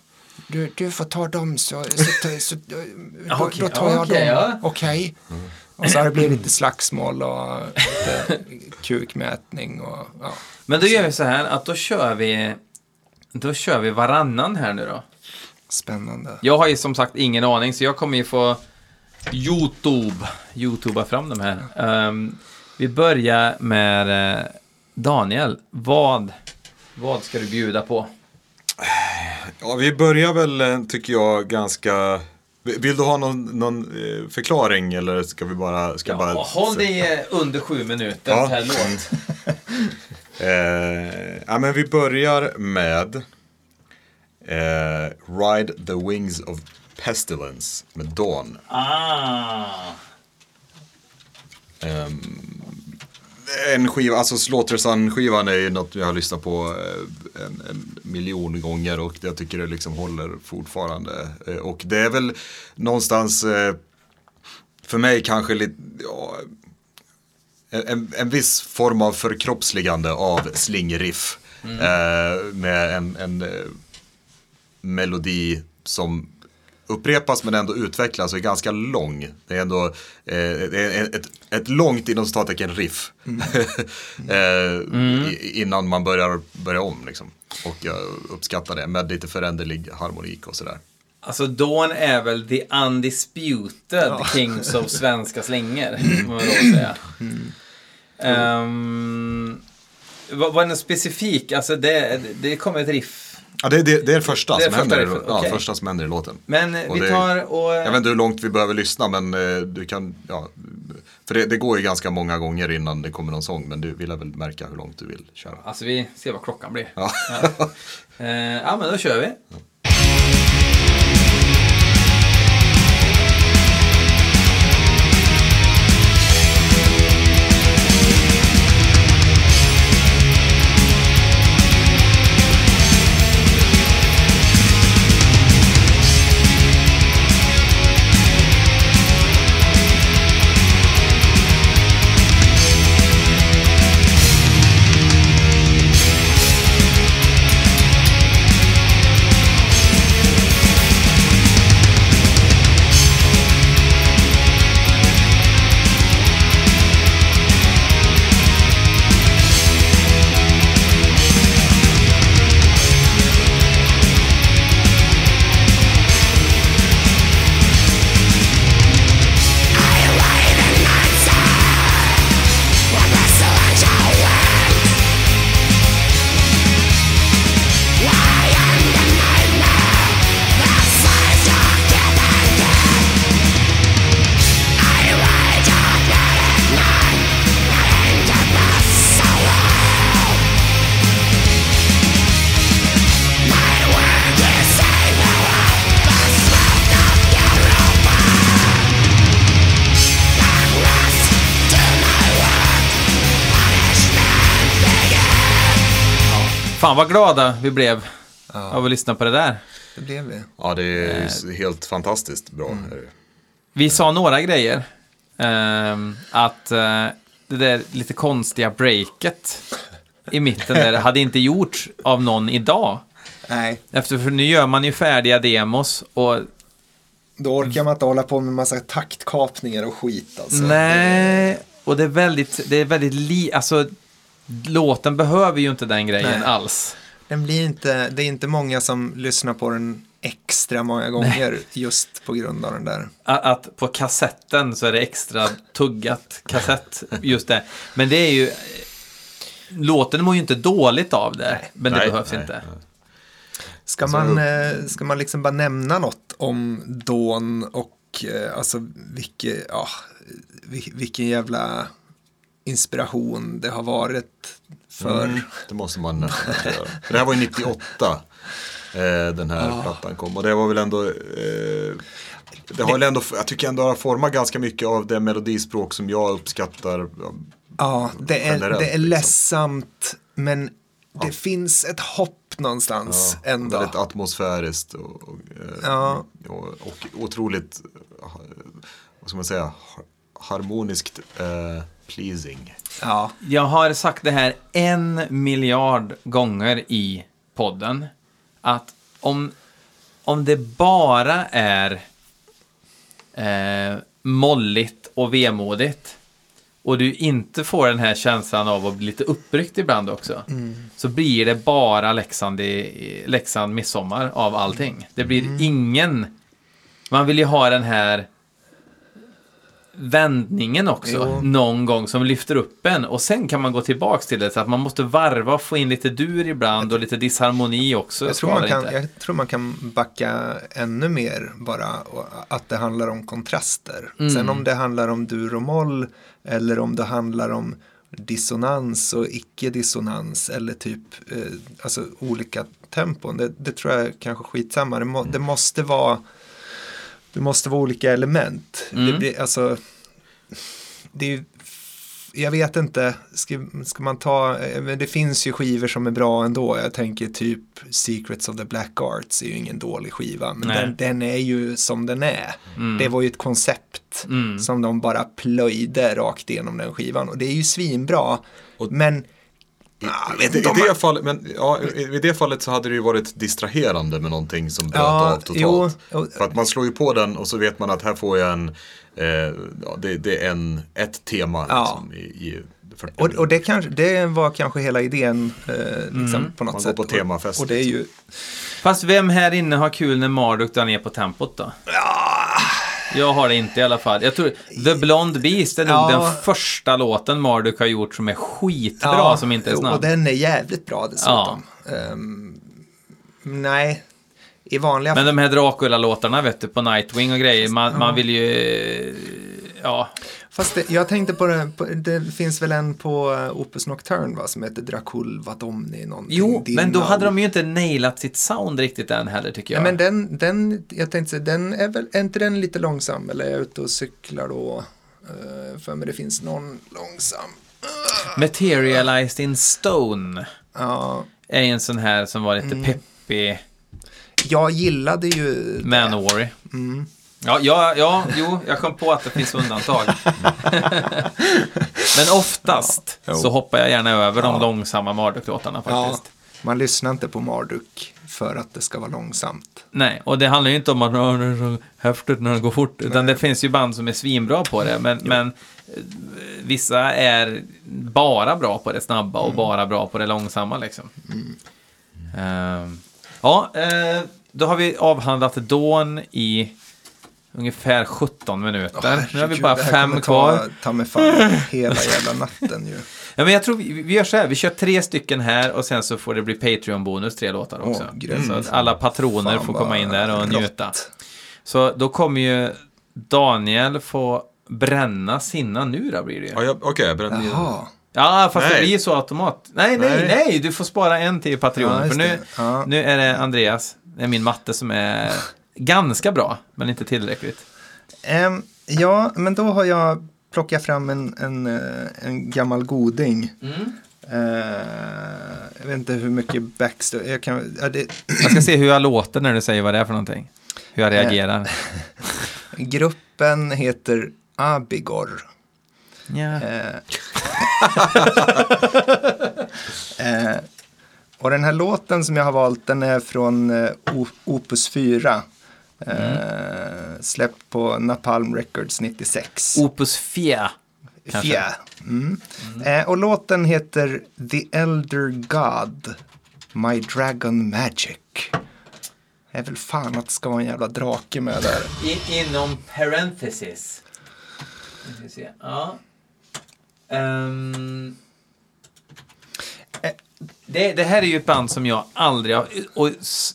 Du, du får ta dem så, så, så, så då, då tar jag okej, dem. Okej. Och så har det blivit lite slagsmål och lite kukmätning och ja. Men då gör vi så här att då kör vi då kör vi varannan här nu då. Spännande. Jag har ju som sagt ingen aning så jag kommer ju få Youtube, Youtuba fram de här. Ehm, vi börjar med eh, Daniel. Vad, vad ska du bjuda på? Ja, vi börjar väl, eh, tycker jag, ganska... Vill du ha någon, någon eh, förklaring eller ska vi bara... Ska Ja, bara håll dig eh, under sju minuter Ja. per låt. Eh, ja, men vi börjar med eh, Ride the Wings of Pestilence med Dawn. Ah. En skiva, alltså Slaughter Sun-skivan är ju något jag har lyssnat på eh, en, en miljon gånger och jag tycker det liksom håller fortfarande. Eh, Och det är väl någonstans eh, för mig kanske lite, ja, en, en viss form av förkroppsligande av slingriff. Eh, med en, en melodi som upprepas men ändå utvecklas och är ganska lång. Det är ändå eh, är ett, ett långt inom citattecken riff. eh, i, innan man börjar, börjar om liksom. Och jag uppskattar det med lite föränderlig harmonik och sådär. Alltså Dawn är väl the undisputed kings of svenska slänger, må man då säga. Ehm, vad var det något specifik? Alltså det, det kommer ett riff. Ja, det, det, det är det första, Det är som, första händer, riffet, ja, okej. första som händer i låten. Men Och vi tar och... Jag vet inte hur långt vi behöver lyssna men eh, du kan, ja. För det, det går ju ganska många gånger innan det kommer någon sång men du vill väl märka hur långt du vill köra. Alltså vi ser vad klockan blir. Ja. Ja, Eh, ja men då kör vi. Fan vad glada vi blev av att lyssna på det där. Det blev vi. Ja det är Eh. ju helt fantastiskt bra. Mm. Vi sa några grejer. Ehm, att eh, det där lite konstiga breaket i mitten där hade inte gjorts av någon idag. Nej, Efter, för nu gör man ju färdiga demos och då orkar man inte hålla på med massa taktkapningar och skit alltså. nej, och det är väldigt, det är väldigt li, alltså låten behöver ju inte den grejen Nej. alls. Den blir inte, det är inte många som lyssnar på den extra många gånger just på grund av den där. Att, att på kassetten så är det extra tuggat kassett, just det. Men det är ju, låten mår ju inte dåligt av det, men det Nej, behövs nej, inte. nej. Ska man, eh, ska man liksom bara nämna något om Dawn och eh, alltså vilken, ja, vil- vilken jävla inspiration det har varit för. Mm, det måste man nästan göra. Det här var ju 98. Eh, den här plattan kom. Och det var väl ändå... Eh, det har väl ändå, jag tycker ändå har format ganska mycket av det melodispråk som jag uppskattar. Ja, det är, Generellt, det är liksom. ledsamt men det finns ett hopp någonstans ändå. Väldigt atmosfäriskt och, och, eh, Ja. och, och otroligt, vad ska man säga, har- harmoniskt eh, pleasing. Ja, Jag har sagt det här en miljard gånger i podden. Att om, om det bara är eh, molligt och vemodigt och du inte får den här känslan av att bli lite uppryckt ibland också så blir det bara Leksand, i, Leksand midsommar av allting. Det blir ingen... Man vill ju ha den här vändningen också Jo. någon gång som lyfter upp en och sen kan man gå tillbaks till det så att man måste varva och få in lite dur ibland och lite disharmoni också. jag tror, man kan, inte. jag tror man kan backa ännu mer bara att det handlar om kontraster. Mm. Sen om det handlar om dur och moll eller om det handlar om dissonans och icke-dissonans eller typ eh, alltså olika tempon. Det, det tror jag är kanske skitsamma. Det, må, det måste vara det måste vara olika element. Mm. Det blir, alltså, det är jag vet inte, ska, ska man ta, men det finns ju skivor som är bra ändå. Jag tänker typ Secrets of the Black Arts är ju ingen dålig skiva. Men den, den är ju som den är. Mm. Det var ju ett koncept som de bara plöjde rakt igenom den skivan. Och det är ju svinbra. men Ah, jag vet I, inte i, man- det fallet, men, ja, i, I det fallet så hade det ju varit distraherande med någonting som bröt Ja, av totalt. jo, och- För att man slår ju på den och så vet man att här får jag en, eh, ja, det, det är en, ett tema Ja. liksom, i, i 40 Och, och det, kanske, det var kanske hela idén eh, liksom, på något Man går sätt. på temafest. Och, och det är ju, Fast vem här inne har kul när Marduk drar ner på tempot då? Jag har det inte i alla fall. Jag tror The Blonde Beast är nog Ja. den första låten Marduk har gjort som är skitbra, som inte är snabb. Och den är jävligt bra dessutom. Ehm, nej, i vanliga Men de här Dracula-låtarna vet du, på Nightwing och grejer, man, man vill ju... Ja, Fast det, jag tänkte på det, på, det finns väl en på uh, Opus Nocturne va, som heter Dracul Vadomni någonting. jo, Din men då hade de ju inte nailat sitt sound riktigt än heller, tycker Ja, jag. men den, den, jag tänkte den är väl, är inte den lite långsam? Eller är jag ute och cyklar då? Uh, för mig det finns någon långsam. Materialized in Stone Ja, är en sån här som var Mm. lite peppig, jag gillade ju Manowary. Mm. Ja, ja, ja, jo, jag kom på att det finns undantag. Men oftast Ja, så hoppar jag gärna över de Ja. långsamma Marduk-låtarna Ja, faktiskt. man lyssnar inte på Marduk för att det ska vara långsamt. Nej, och det handlar ju inte om att "Åh, det är så häftigt när det går fort, utan det finns ju band som är svinbra på det, men, men eh, vissa är bara bra på det snabba och bara bra på det långsamma liksom. Ehm, ja, eh, då har vi avhandlat Dawn i ungefär 17 minuter. nu har vi bara det fem kvar. Ta, ta mig fan hela jävla natten ju. Ja, men jag tror vi, vi gör så här, vi kör tre stycken här och sen så får det bli Patreon-bonus, tre låtar också. Grymt. så att alla patroner Fan, får komma in där och rått. njuta. Så då kommer ju Daniel få bränna sina nu då blir det ju. Ja, jag- Okej, jag berättar. Jaha. Ja, fast det Nej. blir så automat. Nej, nej, Nej. nej, du får spara en till Ja, Patreon. just för nu, det. Ja. nu är det Andreas, det är min matte som är ganska bra, men inte tillräckligt. Ehm, ja, men då har jag plockat fram en, en, eh, en gammal goding. Mm. Eh, jag vet inte hur mycket backstory. Jag, kan, ja, det, Jag ska se hur jag låter när du säger vad det är för någonting. Hur jag reagerar. gruppen heter Abigor. Ja. Eh, eh, Och den här låten som jag har valt den är från eh, Opus 4. Eh, släppt på Napalm Records 96. Opus Fia. kanske. Fjä. Mm. Eh, och låten heter The Elder God, My Dragon Magic. Det är väl fan att det ska vara en jävla drake med där. I, inom parenthesis. Se. Ja. Ehm. Eh. det, det här är ju ett band som jag aldrig har... Och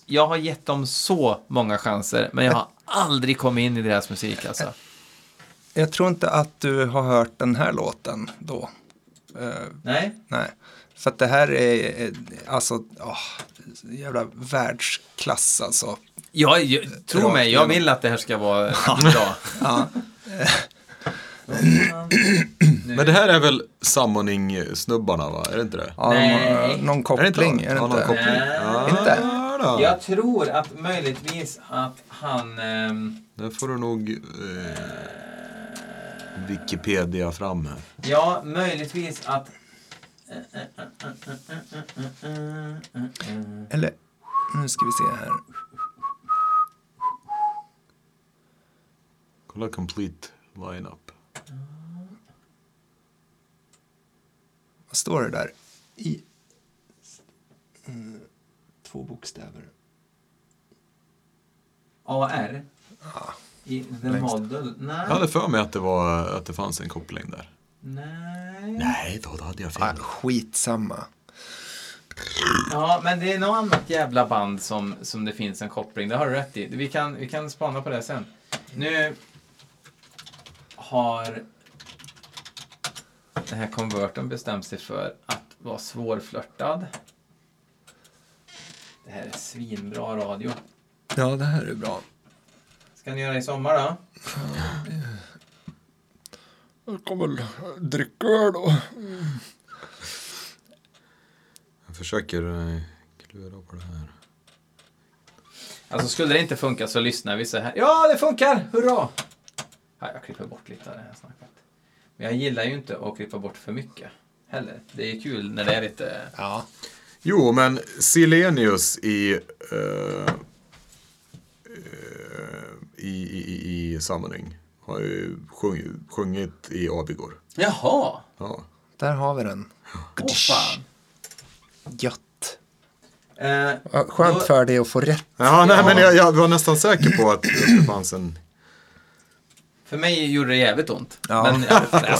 jag har gett dem så många chanser, men jag har aldrig kommit in i deras musik alltså. Jag tror inte att du har hört den här låten då. Eh, Nej? nej. För att det här är, eh, alltså, åh, jävla världsklass alltså. Jag, jag, tro mig, jag vill att det här ska vara bra. Ja. Men det här är väl Summoning-snubbarna va? Är det inte det? Ja, Nej. någon Är det koppling, inte? är det Ja, inte? koppling. Nej. Ja, Inte? Jag tror att möjligtvis att han... ehm, Det får du nog eh, Wikipedia fram här. Ja, möjligtvis att... Eller, nu ska vi se här. Kolla complete lineup. Vad står det där? I mm, två bokstäver. AR? I The längst. Model? Nej. Jag hade för mig att det, var, att det fanns en koppling där. Nej. Nej, då, då hade jag Ah, fel. skitsamma. Ja, men det är något annat jävla band som, som det finns en koppling. Det har du rätt i. Vi kan, vi kan spana på det sen. Nu har den här konverten bestämt sig för att vara svårflörtad. Det här är svinbra radio. Ja, det här är bra. Ska ni göra i sommar då? Jag kommer väl dricka öl då. Jag försöker eh, klura på det här. Alltså skulle det inte funka så lyssnar vi så här. Ja, det funkar! Hurra! Ja, jag klipper bort lite av det här snacket. Men jag gillar ju inte att klippa bort för mycket heller. Det är kul när det är lite... Ja. Jo, men Silenius i, eh, i, i, i, i Summoning har ju sjungit, sjungit i Abigor. Jaha! Ja. Där har vi den. Åh fan! Gött. Eh, Skönt då- för dig att få rätt. Ja, nej, Ja. men jag, jag var nästan säker på att det fanns en... För mig gjorde det jävligt ont. Ja. Men, ja, jag skojar.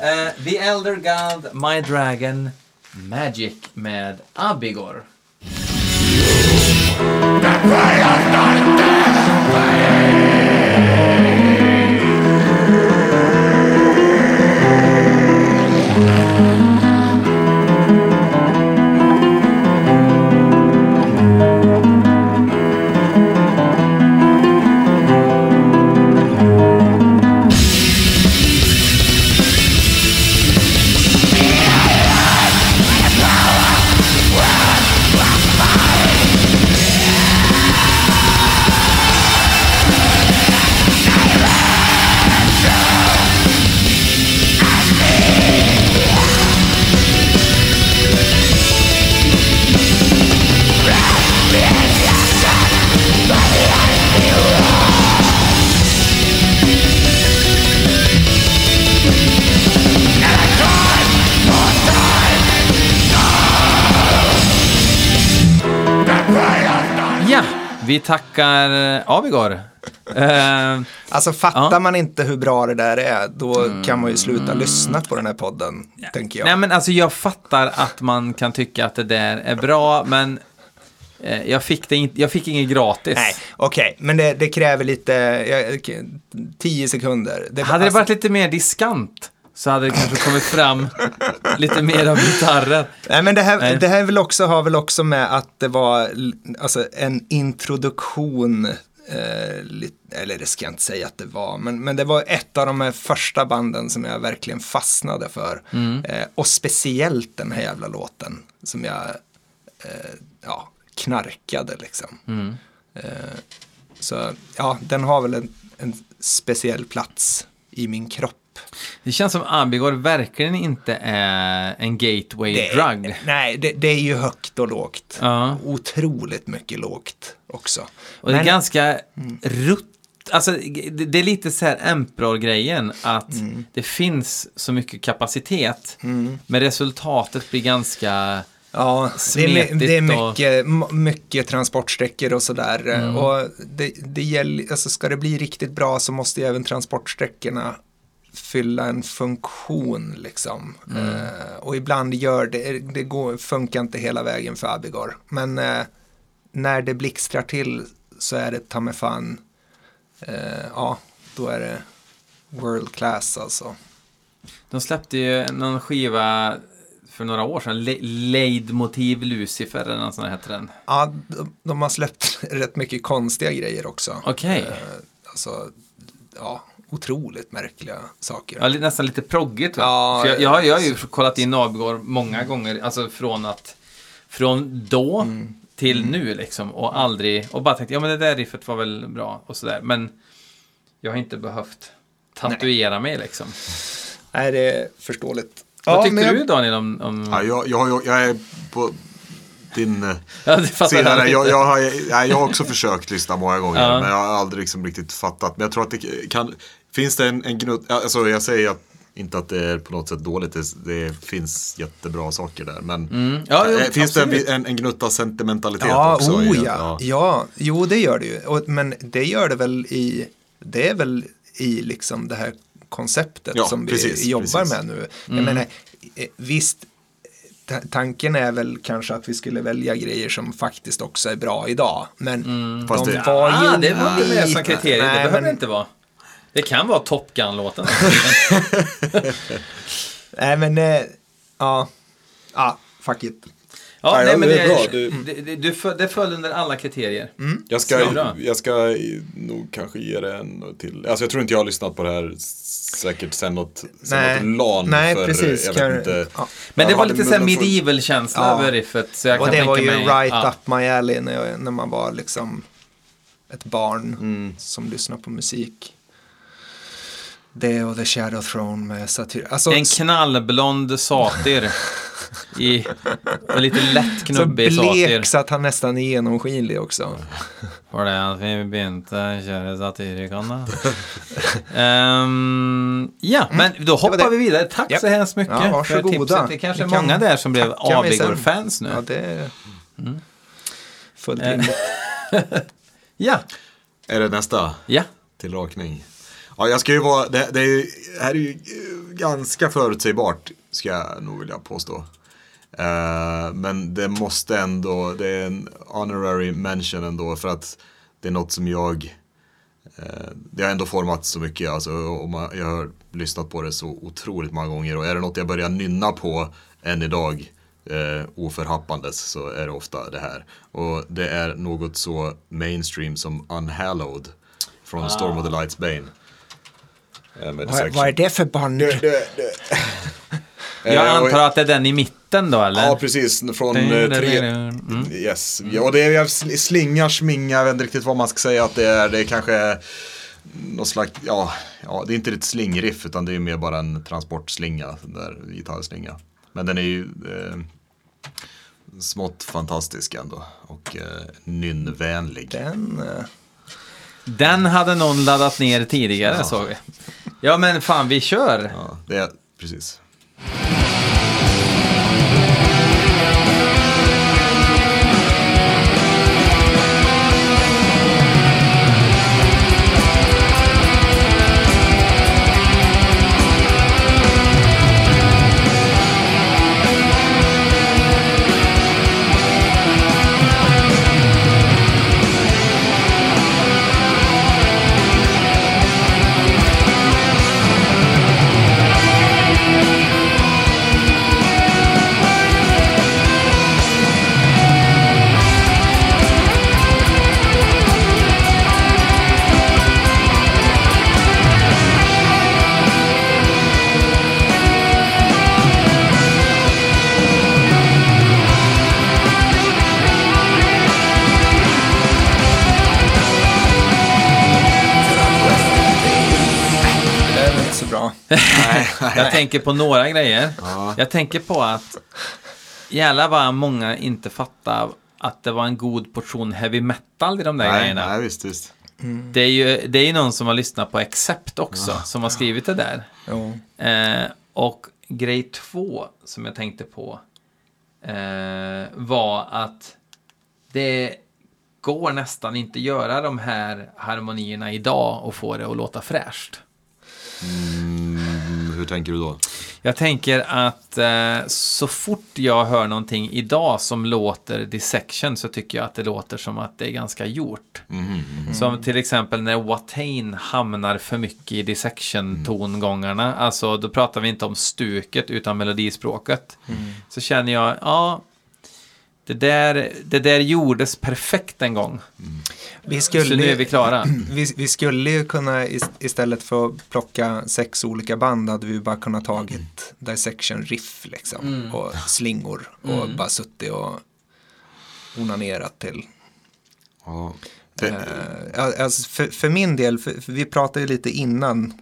Eh, The Elder God, My Dragon, Magic med Abigor. Ja, tackar. Eh, Alltså fattar Ja. Mm. man inte hur bra det där är, då kan man ju sluta lyssna på den här podden, tänker jag. Nej men alltså jag fattar att man kan tycka att det där är bra, men eh, jag, fick det inte, jag fick inget gratis. Nej, okej, men det, det kräver lite, ja, okej, tio sekunder. Det, Hade det alltså- varit lite mer diskant så hade det kanske kommit fram lite mer av gitarrer. Nej, men det här, Nej. det här väl också, har väl också med att det var alltså, en introduktion, eh, eller det ska jag inte säga att det var, men, men det var ett av de här första banden som jag verkligen fastnade för. Eh, och speciellt den här jävla låten som jag eh, ja, knarkade liksom. Eh, så ja, den har väl en, en speciell plats i min kropp Det känns som Abigor verkligen inte är en gateway Det, drug. nej, det, det är ju högt och lågt. Ja. Otroligt mycket lågt också. Och det är Men- ganska rutt. Alltså, det, det är lite så här Emperor-grejen, att Mm. det finns så mycket kapacitet, men resultatet blir ganska... Ja, det är, my- smetigt det är och- mycket, m- mycket transportsträckor och sådär. Mm. Och det, det gäller, alltså ska det bli riktigt bra så måste ju även transportsträckorna fylla en funktion liksom. Mm. Eh, och ibland gör det, det går, funkar inte hela vägen för Abigor. Men eh, när det blixtrar till så är det ta mig fan, eh, ja, då är det world class alltså. De släppte ju någon skiva för några år sedan, Le- Leidmotiv Lucifer eller något sånt heter den. Ja, de, de har släppt rätt mycket konstiga grejer också. Okej. Eh, alltså, ja, otroligt märkliga saker. Ja, nästan lite proggigt? Ja, jag, jag, har- jag har ju kollat in Abigor många gånger, alltså från att från då Mm. till nu liksom och aldrig, och bara tänkte, ja men det där riffet var väl bra och sådär, men jag har inte behövt tatuera mig liksom. Nej, det är förståeligt. Vad tyckte men jag- du Daniel om... om... Ja, jag, jag, jag, jag är på din eh, Ja, det sida. jag. Jag, jag, har, jag har också försökt lyssna många gånger, Ja. men jag har aldrig liksom riktigt fattat. Men jag tror att det kan, finns det en, en gnutt, alltså jag säger att, inte att det är på något sätt dåligt, det, det finns jättebra saker där. Men Mm. Ja, jo, eh, finns det absolut. en, en, en gnutta sentimentalitet Ja, också? oh i- ja. ja. Jo, det gör det ju. Och, men det gör det väl i, det är väl i liksom det här konceptet Ja, som vi precis, jobbar precis. med nu. Jag menar, eh, visst, tanken är väl kanske att vi skulle välja grejer som faktiskt också är bra idag. Men Fast de det- var ju ah, det var inte med som kriterium, det behöver men- det inte vara. Det kan vara Top Gun-låten. Nej, men eh, ja, ja, fuck it. Ja, Nej, nej, men det är bra. Du- det, det, föll- det föll under alla kriterier. Jag Så bra. ska, jag ska nog kanske ge det en till. Alltså jag tror inte jag har lyssnat på det här säkert sen något, sen Nej, något LAN nej för, precis. jag inte. ja. Men det var lite såhär munnen full. medieval-känsla Ja. över riffet. Så jag Och kan det tänka var ju mig, right ja. up my alley när, jag, när man var liksom ett barn Mm. som lyssnar på musik. Det och The Shadow Throne med Satyr. Alltså, En knallblond satyr. I, och lite lätt så knubbig satyr. blek så att han nästan är genomskinlig också. Var det att vi begynte köra Satyricon um, Ja, men då hoppar Mm. det. vi vidare. Tack Japp. så hemskt mycket Ja, för tipset. Det kanske är många där som blev. Abigor-fans nu. Ja, det är fullt Eh. rimligt. Ja, Är det nästa? ja. Till rakning. Ja, jag ska ju vara, det, det är ju, här är ju eh, ganska förutsägbart, ska jag nog vilja påstå. Eh, men det måste ändå, det är en honorary mention ändå för att det är något som jag, eh, det har ändå format så mycket, alltså, och man, jag har lyssnat på det så otroligt många gånger och är det något jag börjar nynna på än idag eh, oförhappandes så är det ofta det här. Och det är något så mainstream som Unhallowed från Storm of the Lights Bane. Eh, Vad, vad är det för band? Jag Eh, antar att det är den i mitten då, eller? Ja, precis. Från eh, tre... Mm. Yes. Ja, och det är slingar, smingar, jag vet inte riktigt vad man ska säga att det är. Det är kanske någon slags, ja, ja det är inte ett slingriff utan det är mer bara en transportslinga, där gitarrslinga. Men den är ju eh, smått fantastisk ändå och eh, nynnvänlig. Den, eh, Den hade någon laddat ner tidigare, såg vi. Ja, men fan, vi kör. Ja, det är, precis. Tänker på några grejer. Jag tänker på att jävlar vad många inte fattar att det var en god portion heavy metal i de där Nej, grejerna. nej, visst, visst. Det är ju det är ju någon som har lyssnat på Accept också, som har skrivit det där. Eh, och grej två som jag tänkte på eh, var att det går nästan inte göra de här harmonierna idag och få det att låta fräscht. Mm, tänker du då? Jag tänker att eh, så fort jag hör någonting idag som låter dissection så tycker jag att det låter som att det är ganska gjort. Som till exempel när Watain hamnar för mycket i dissection-tongångarna. Alltså då pratar vi inte om stuket utan melodispråket. Så känner jag, ja, det där, det där gjordes perfekt en gång. Vi skulle, Så nu är vi klara. Vi, vi skulle ju kunna is- istället för att plocka sex olika band hade vi bara kunnat tagit dissection riff liksom Mm. och slingor och bara suttit och onanerat till. Ja. Det, Eh, alltså för, för min del, för, för vi pratade ju lite innan,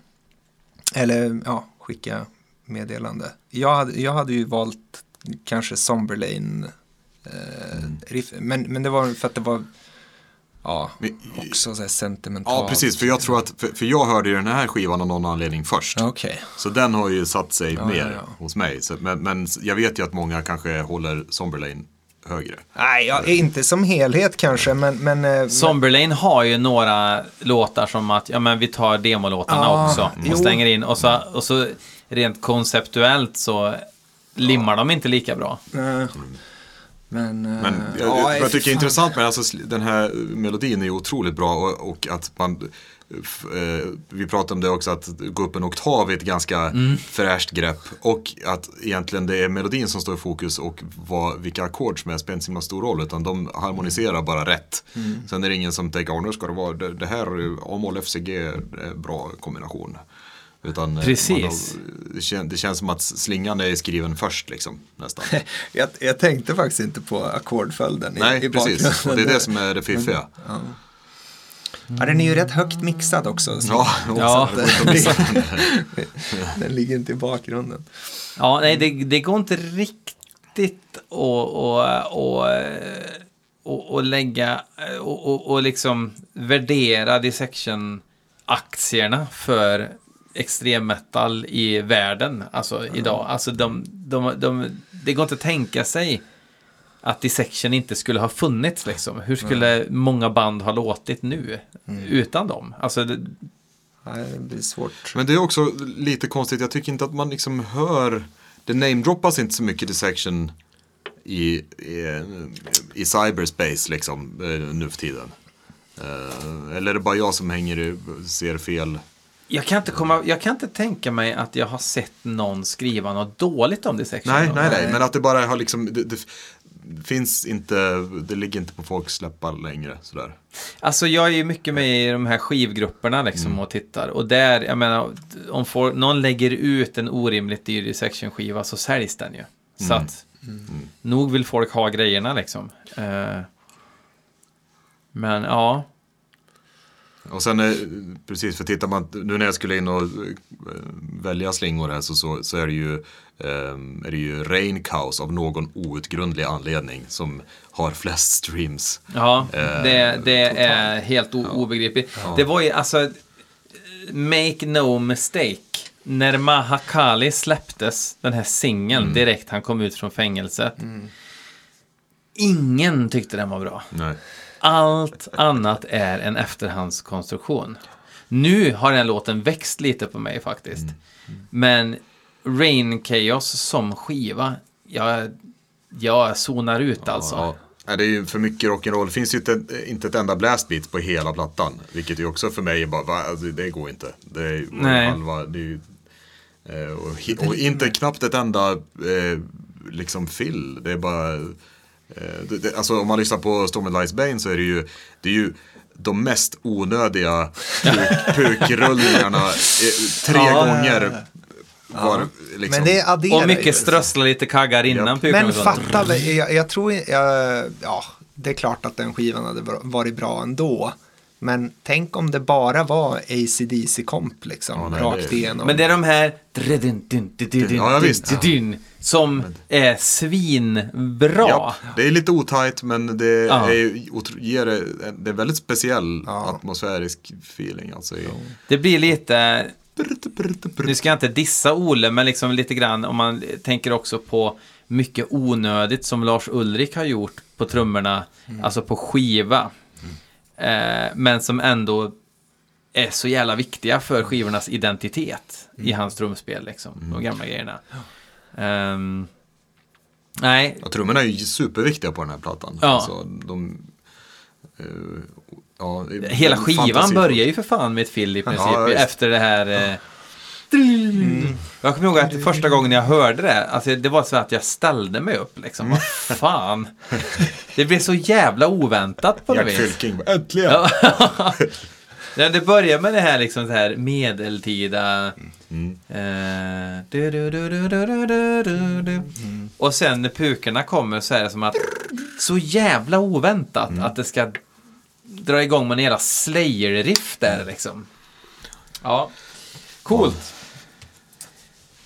eller ja, skicka meddelande. Jag hade, jag hade ju valt kanske Somberlane riff, men, men det var för att det var ja, Men- också så här sentimentalt. ja, precis. För jag tror att, för, för jag hörde ju den här skivan av någon anledning först. Okej. Så den har ju satt sig Ja, mer ja, ja. hos mig. Så, men, men jag vet ju att många kanske håller Somberlane högre. Nej, ja, inte som helhet kanske, men... men eh, Somberlane har ju några låtar som att, ja men vi tar demolåtarna Ja, också jo. och stänger in. Och så, och så rent konceptuellt så limmar de inte lika bra. men, men, eh, Men jag, ja, jag, jag tycker det är intressant med alltså, den här melodin är ju otroligt bra och, och att man f- eh, vi pratade om det också att gå upp en oktav är ett ganska Mm. fräscht grepp och att egentligen det är melodin som står i fokus och vad, vilka ackord som är spelar inte så stor roll utan de harmoniserar bara rätt. Mm. Sen är det ingen som tänker, "Åh, nu ska det vara det, här A-moll FCG är en bra kombination. Utan eh, Precis. har, det, kän, det känns som att slingan är skriven först liksom nästan. jag, jag tänkte faktiskt inte på ackordföljden i, Nej, i precis. Och det är det som är det fiffiga. Ja, den är ju rätt högt mixad också. så- Ja, Ja. Den ligger inte i bakgrunden. Ja, nej, det, det går inte riktigt att och, och, och, och lägga och, och, och liksom värdera dissection-aktierna för extremmetal i världen, alltså idag. Alltså de, de, de, det går inte att tänka sig att dissection inte skulle ha funnits liksom. Hur skulle många band ha låtit nu utan dem? Alltså, det, Nej, det blir svårt. Men det är också lite konstigt, jag tycker inte att man liksom hör, det namedroppas inte så mycket dissection i, i, i cyberspace liksom eh, nu för tiden. Eh, Eller är det bara jag som hänger i, ser fel? Jag kan, inte komma, jag kan inte tänka mig att jag har sett någon skriva något dåligt om dissection. Nej, nej, nej, men att det bara har liksom, det, det finns inte, det ligger inte på folks läppar längre sådär. Alltså jag är ju mycket med i de här skivgrupperna liksom Mm. och tittar. Och där, jag menar, om får, någon lägger ut en orimligt dyr dissection-skiva så säljs den ju. Så Mm. att, nog vill folk ha grejerna liksom. Eh, men ja, Och sen, eh, precis, för tittar man, nu när jag skulle in och eh, välja slingor här så, så, så är det ju, eh, är det ju Rain Cows av någon outgrundlig anledning som har flest streams. ja Eh, det, det är helt obegripligt. Det var ju alltså, make no mistake. När Mahakali släpptes, den här singeln, Mm. direkt han kom ut från fängelset. Ingen tyckte den var bra. Nej. Allt annat är en efterhandskonstruktion. Nu har den låten växt lite på mig faktiskt. Men Rain Chaos som skiva, jag, jag zonar ut alltså. Ja. Nej, det är ju för mycket rock'n'roll. Det finns ju inte, inte ett enda blastbeat på hela plattan. Vilket ju också för mig är bara, va, alltså, det går inte. Det är Nej. halva, det är ju, eh, och, och inte knappt ett enda eh, liksom fill. Det är bara, det, det, alltså om man lyssnar på Stormy Lights Bane så är det ju, det är ju de mest onödiga puk, pukrullningarna eh, tre Ja. gånger. Var, liksom. Men det adderar Och mycket strössla lite kaggar innan puken Men fatta, jag, jag tror, jag, ja, det är klart att den skivan hade varit bra ändå. Men tänk om det bara var AC/DC-komp liksom, Ja, nej, rakt det- igenom. Men det är de här Ja, ja, visst. din, som är svinbra. Ja, det är lite otajt men det Ja. är, ger det, det är väldigt speciell Ja. atmosfärisk feeling. Alltså Det blir lite, nu ska jag inte dissa Ole, men liksom lite grann om man tänker också på mycket onödigt som Lars Ulrik har gjort på trummorna, alltså på skiva. Eh, men som ändå är så jävla viktiga för skivornas identitet i hans trumspel, liksom. De gamla grejerna. Ehm, nej, Ja, trummorna är ju superviktiga på den här plattan. Ja. Alltså, de, eh, ja, Hela skivan börjar ju för fan med ett fill i princip Ja, efter det här. Mm. Jag kommer ihåg att första gången jag hörde det, alltså det var så att jag ställde mig upp liksom. Vad fan. Det blev så jävla oväntat på något vis. Fylking, äntligen. Ja, det börjar med det här, liksom, så här medeltida... Och sen när pukorna kommer så är det som att så jävla oväntat mm. att det ska dra igång med en jävla slayer-riff där liksom. Ja, coolt.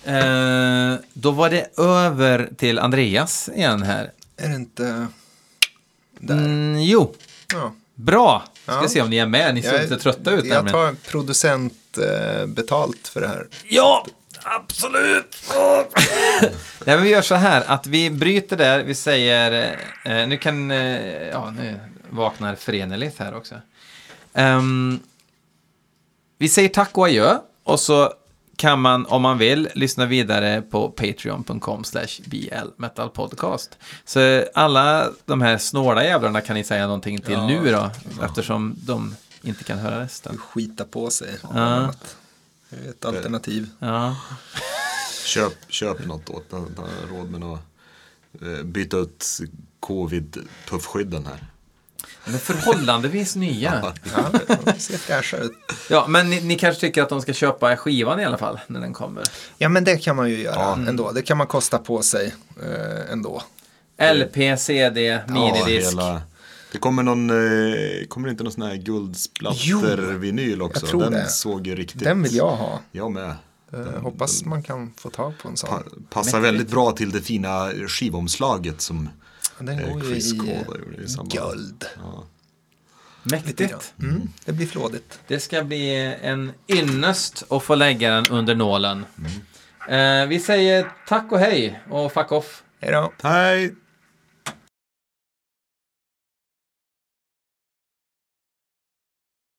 Eh, då var det över till Andreas igen här. Är det inte där? Mm, jo, Ja. bra. Ska Ja. se om ni är med. Ni ser Jag- lite trötta ut Jag nämligen. tar producent eh, betalt för det här. Ja, absolut. Åh. Nej, men vi gör så här att vi bryter där. Vi säger, eh, nu kan, eh, ja nu vaknar Frenelit här också. Ehm, vi säger tack och adjö och så kan man, om man vill, lyssna vidare på patreon.com slash blmetalpodcast. Så alla de här snåla jävlarna kan ni säga någonting till nu då, eftersom de inte kan höra resten. Skita på sig. Ja. Annat. Det är ett alternativ. Ja. Köp, köp något åt den, ta råd med att eh, byta ut covid-puffskydden här. Är förhållandevis nya. Ja, de ser fräscha ut. Ja, men ni, ni kanske tycker att de ska köpa skivan i alla fall när den kommer. Ja, men det kan man ju göra ändå. Det kan man kosta på sig eh, ändå. LP, CD, minidisk. hela, det kommer någon, eh, kommer inte någon sån här guldsplatter-vinyl också? jag tror den det. såg ju riktigt. Den vill jag ha. Jag med. Eh, hoppas man kan få tag på en sån. Pa, passar väldigt bra till det fina skivomslaget som Den eh, går ju Chris i eh, guld. Ja. Mäktigt. Mm, det blir flådigt. Det ska bli en ynnest att få lägga den under nålen. Eh, vi säger tack och hej och fuck off. Hej då. Hej!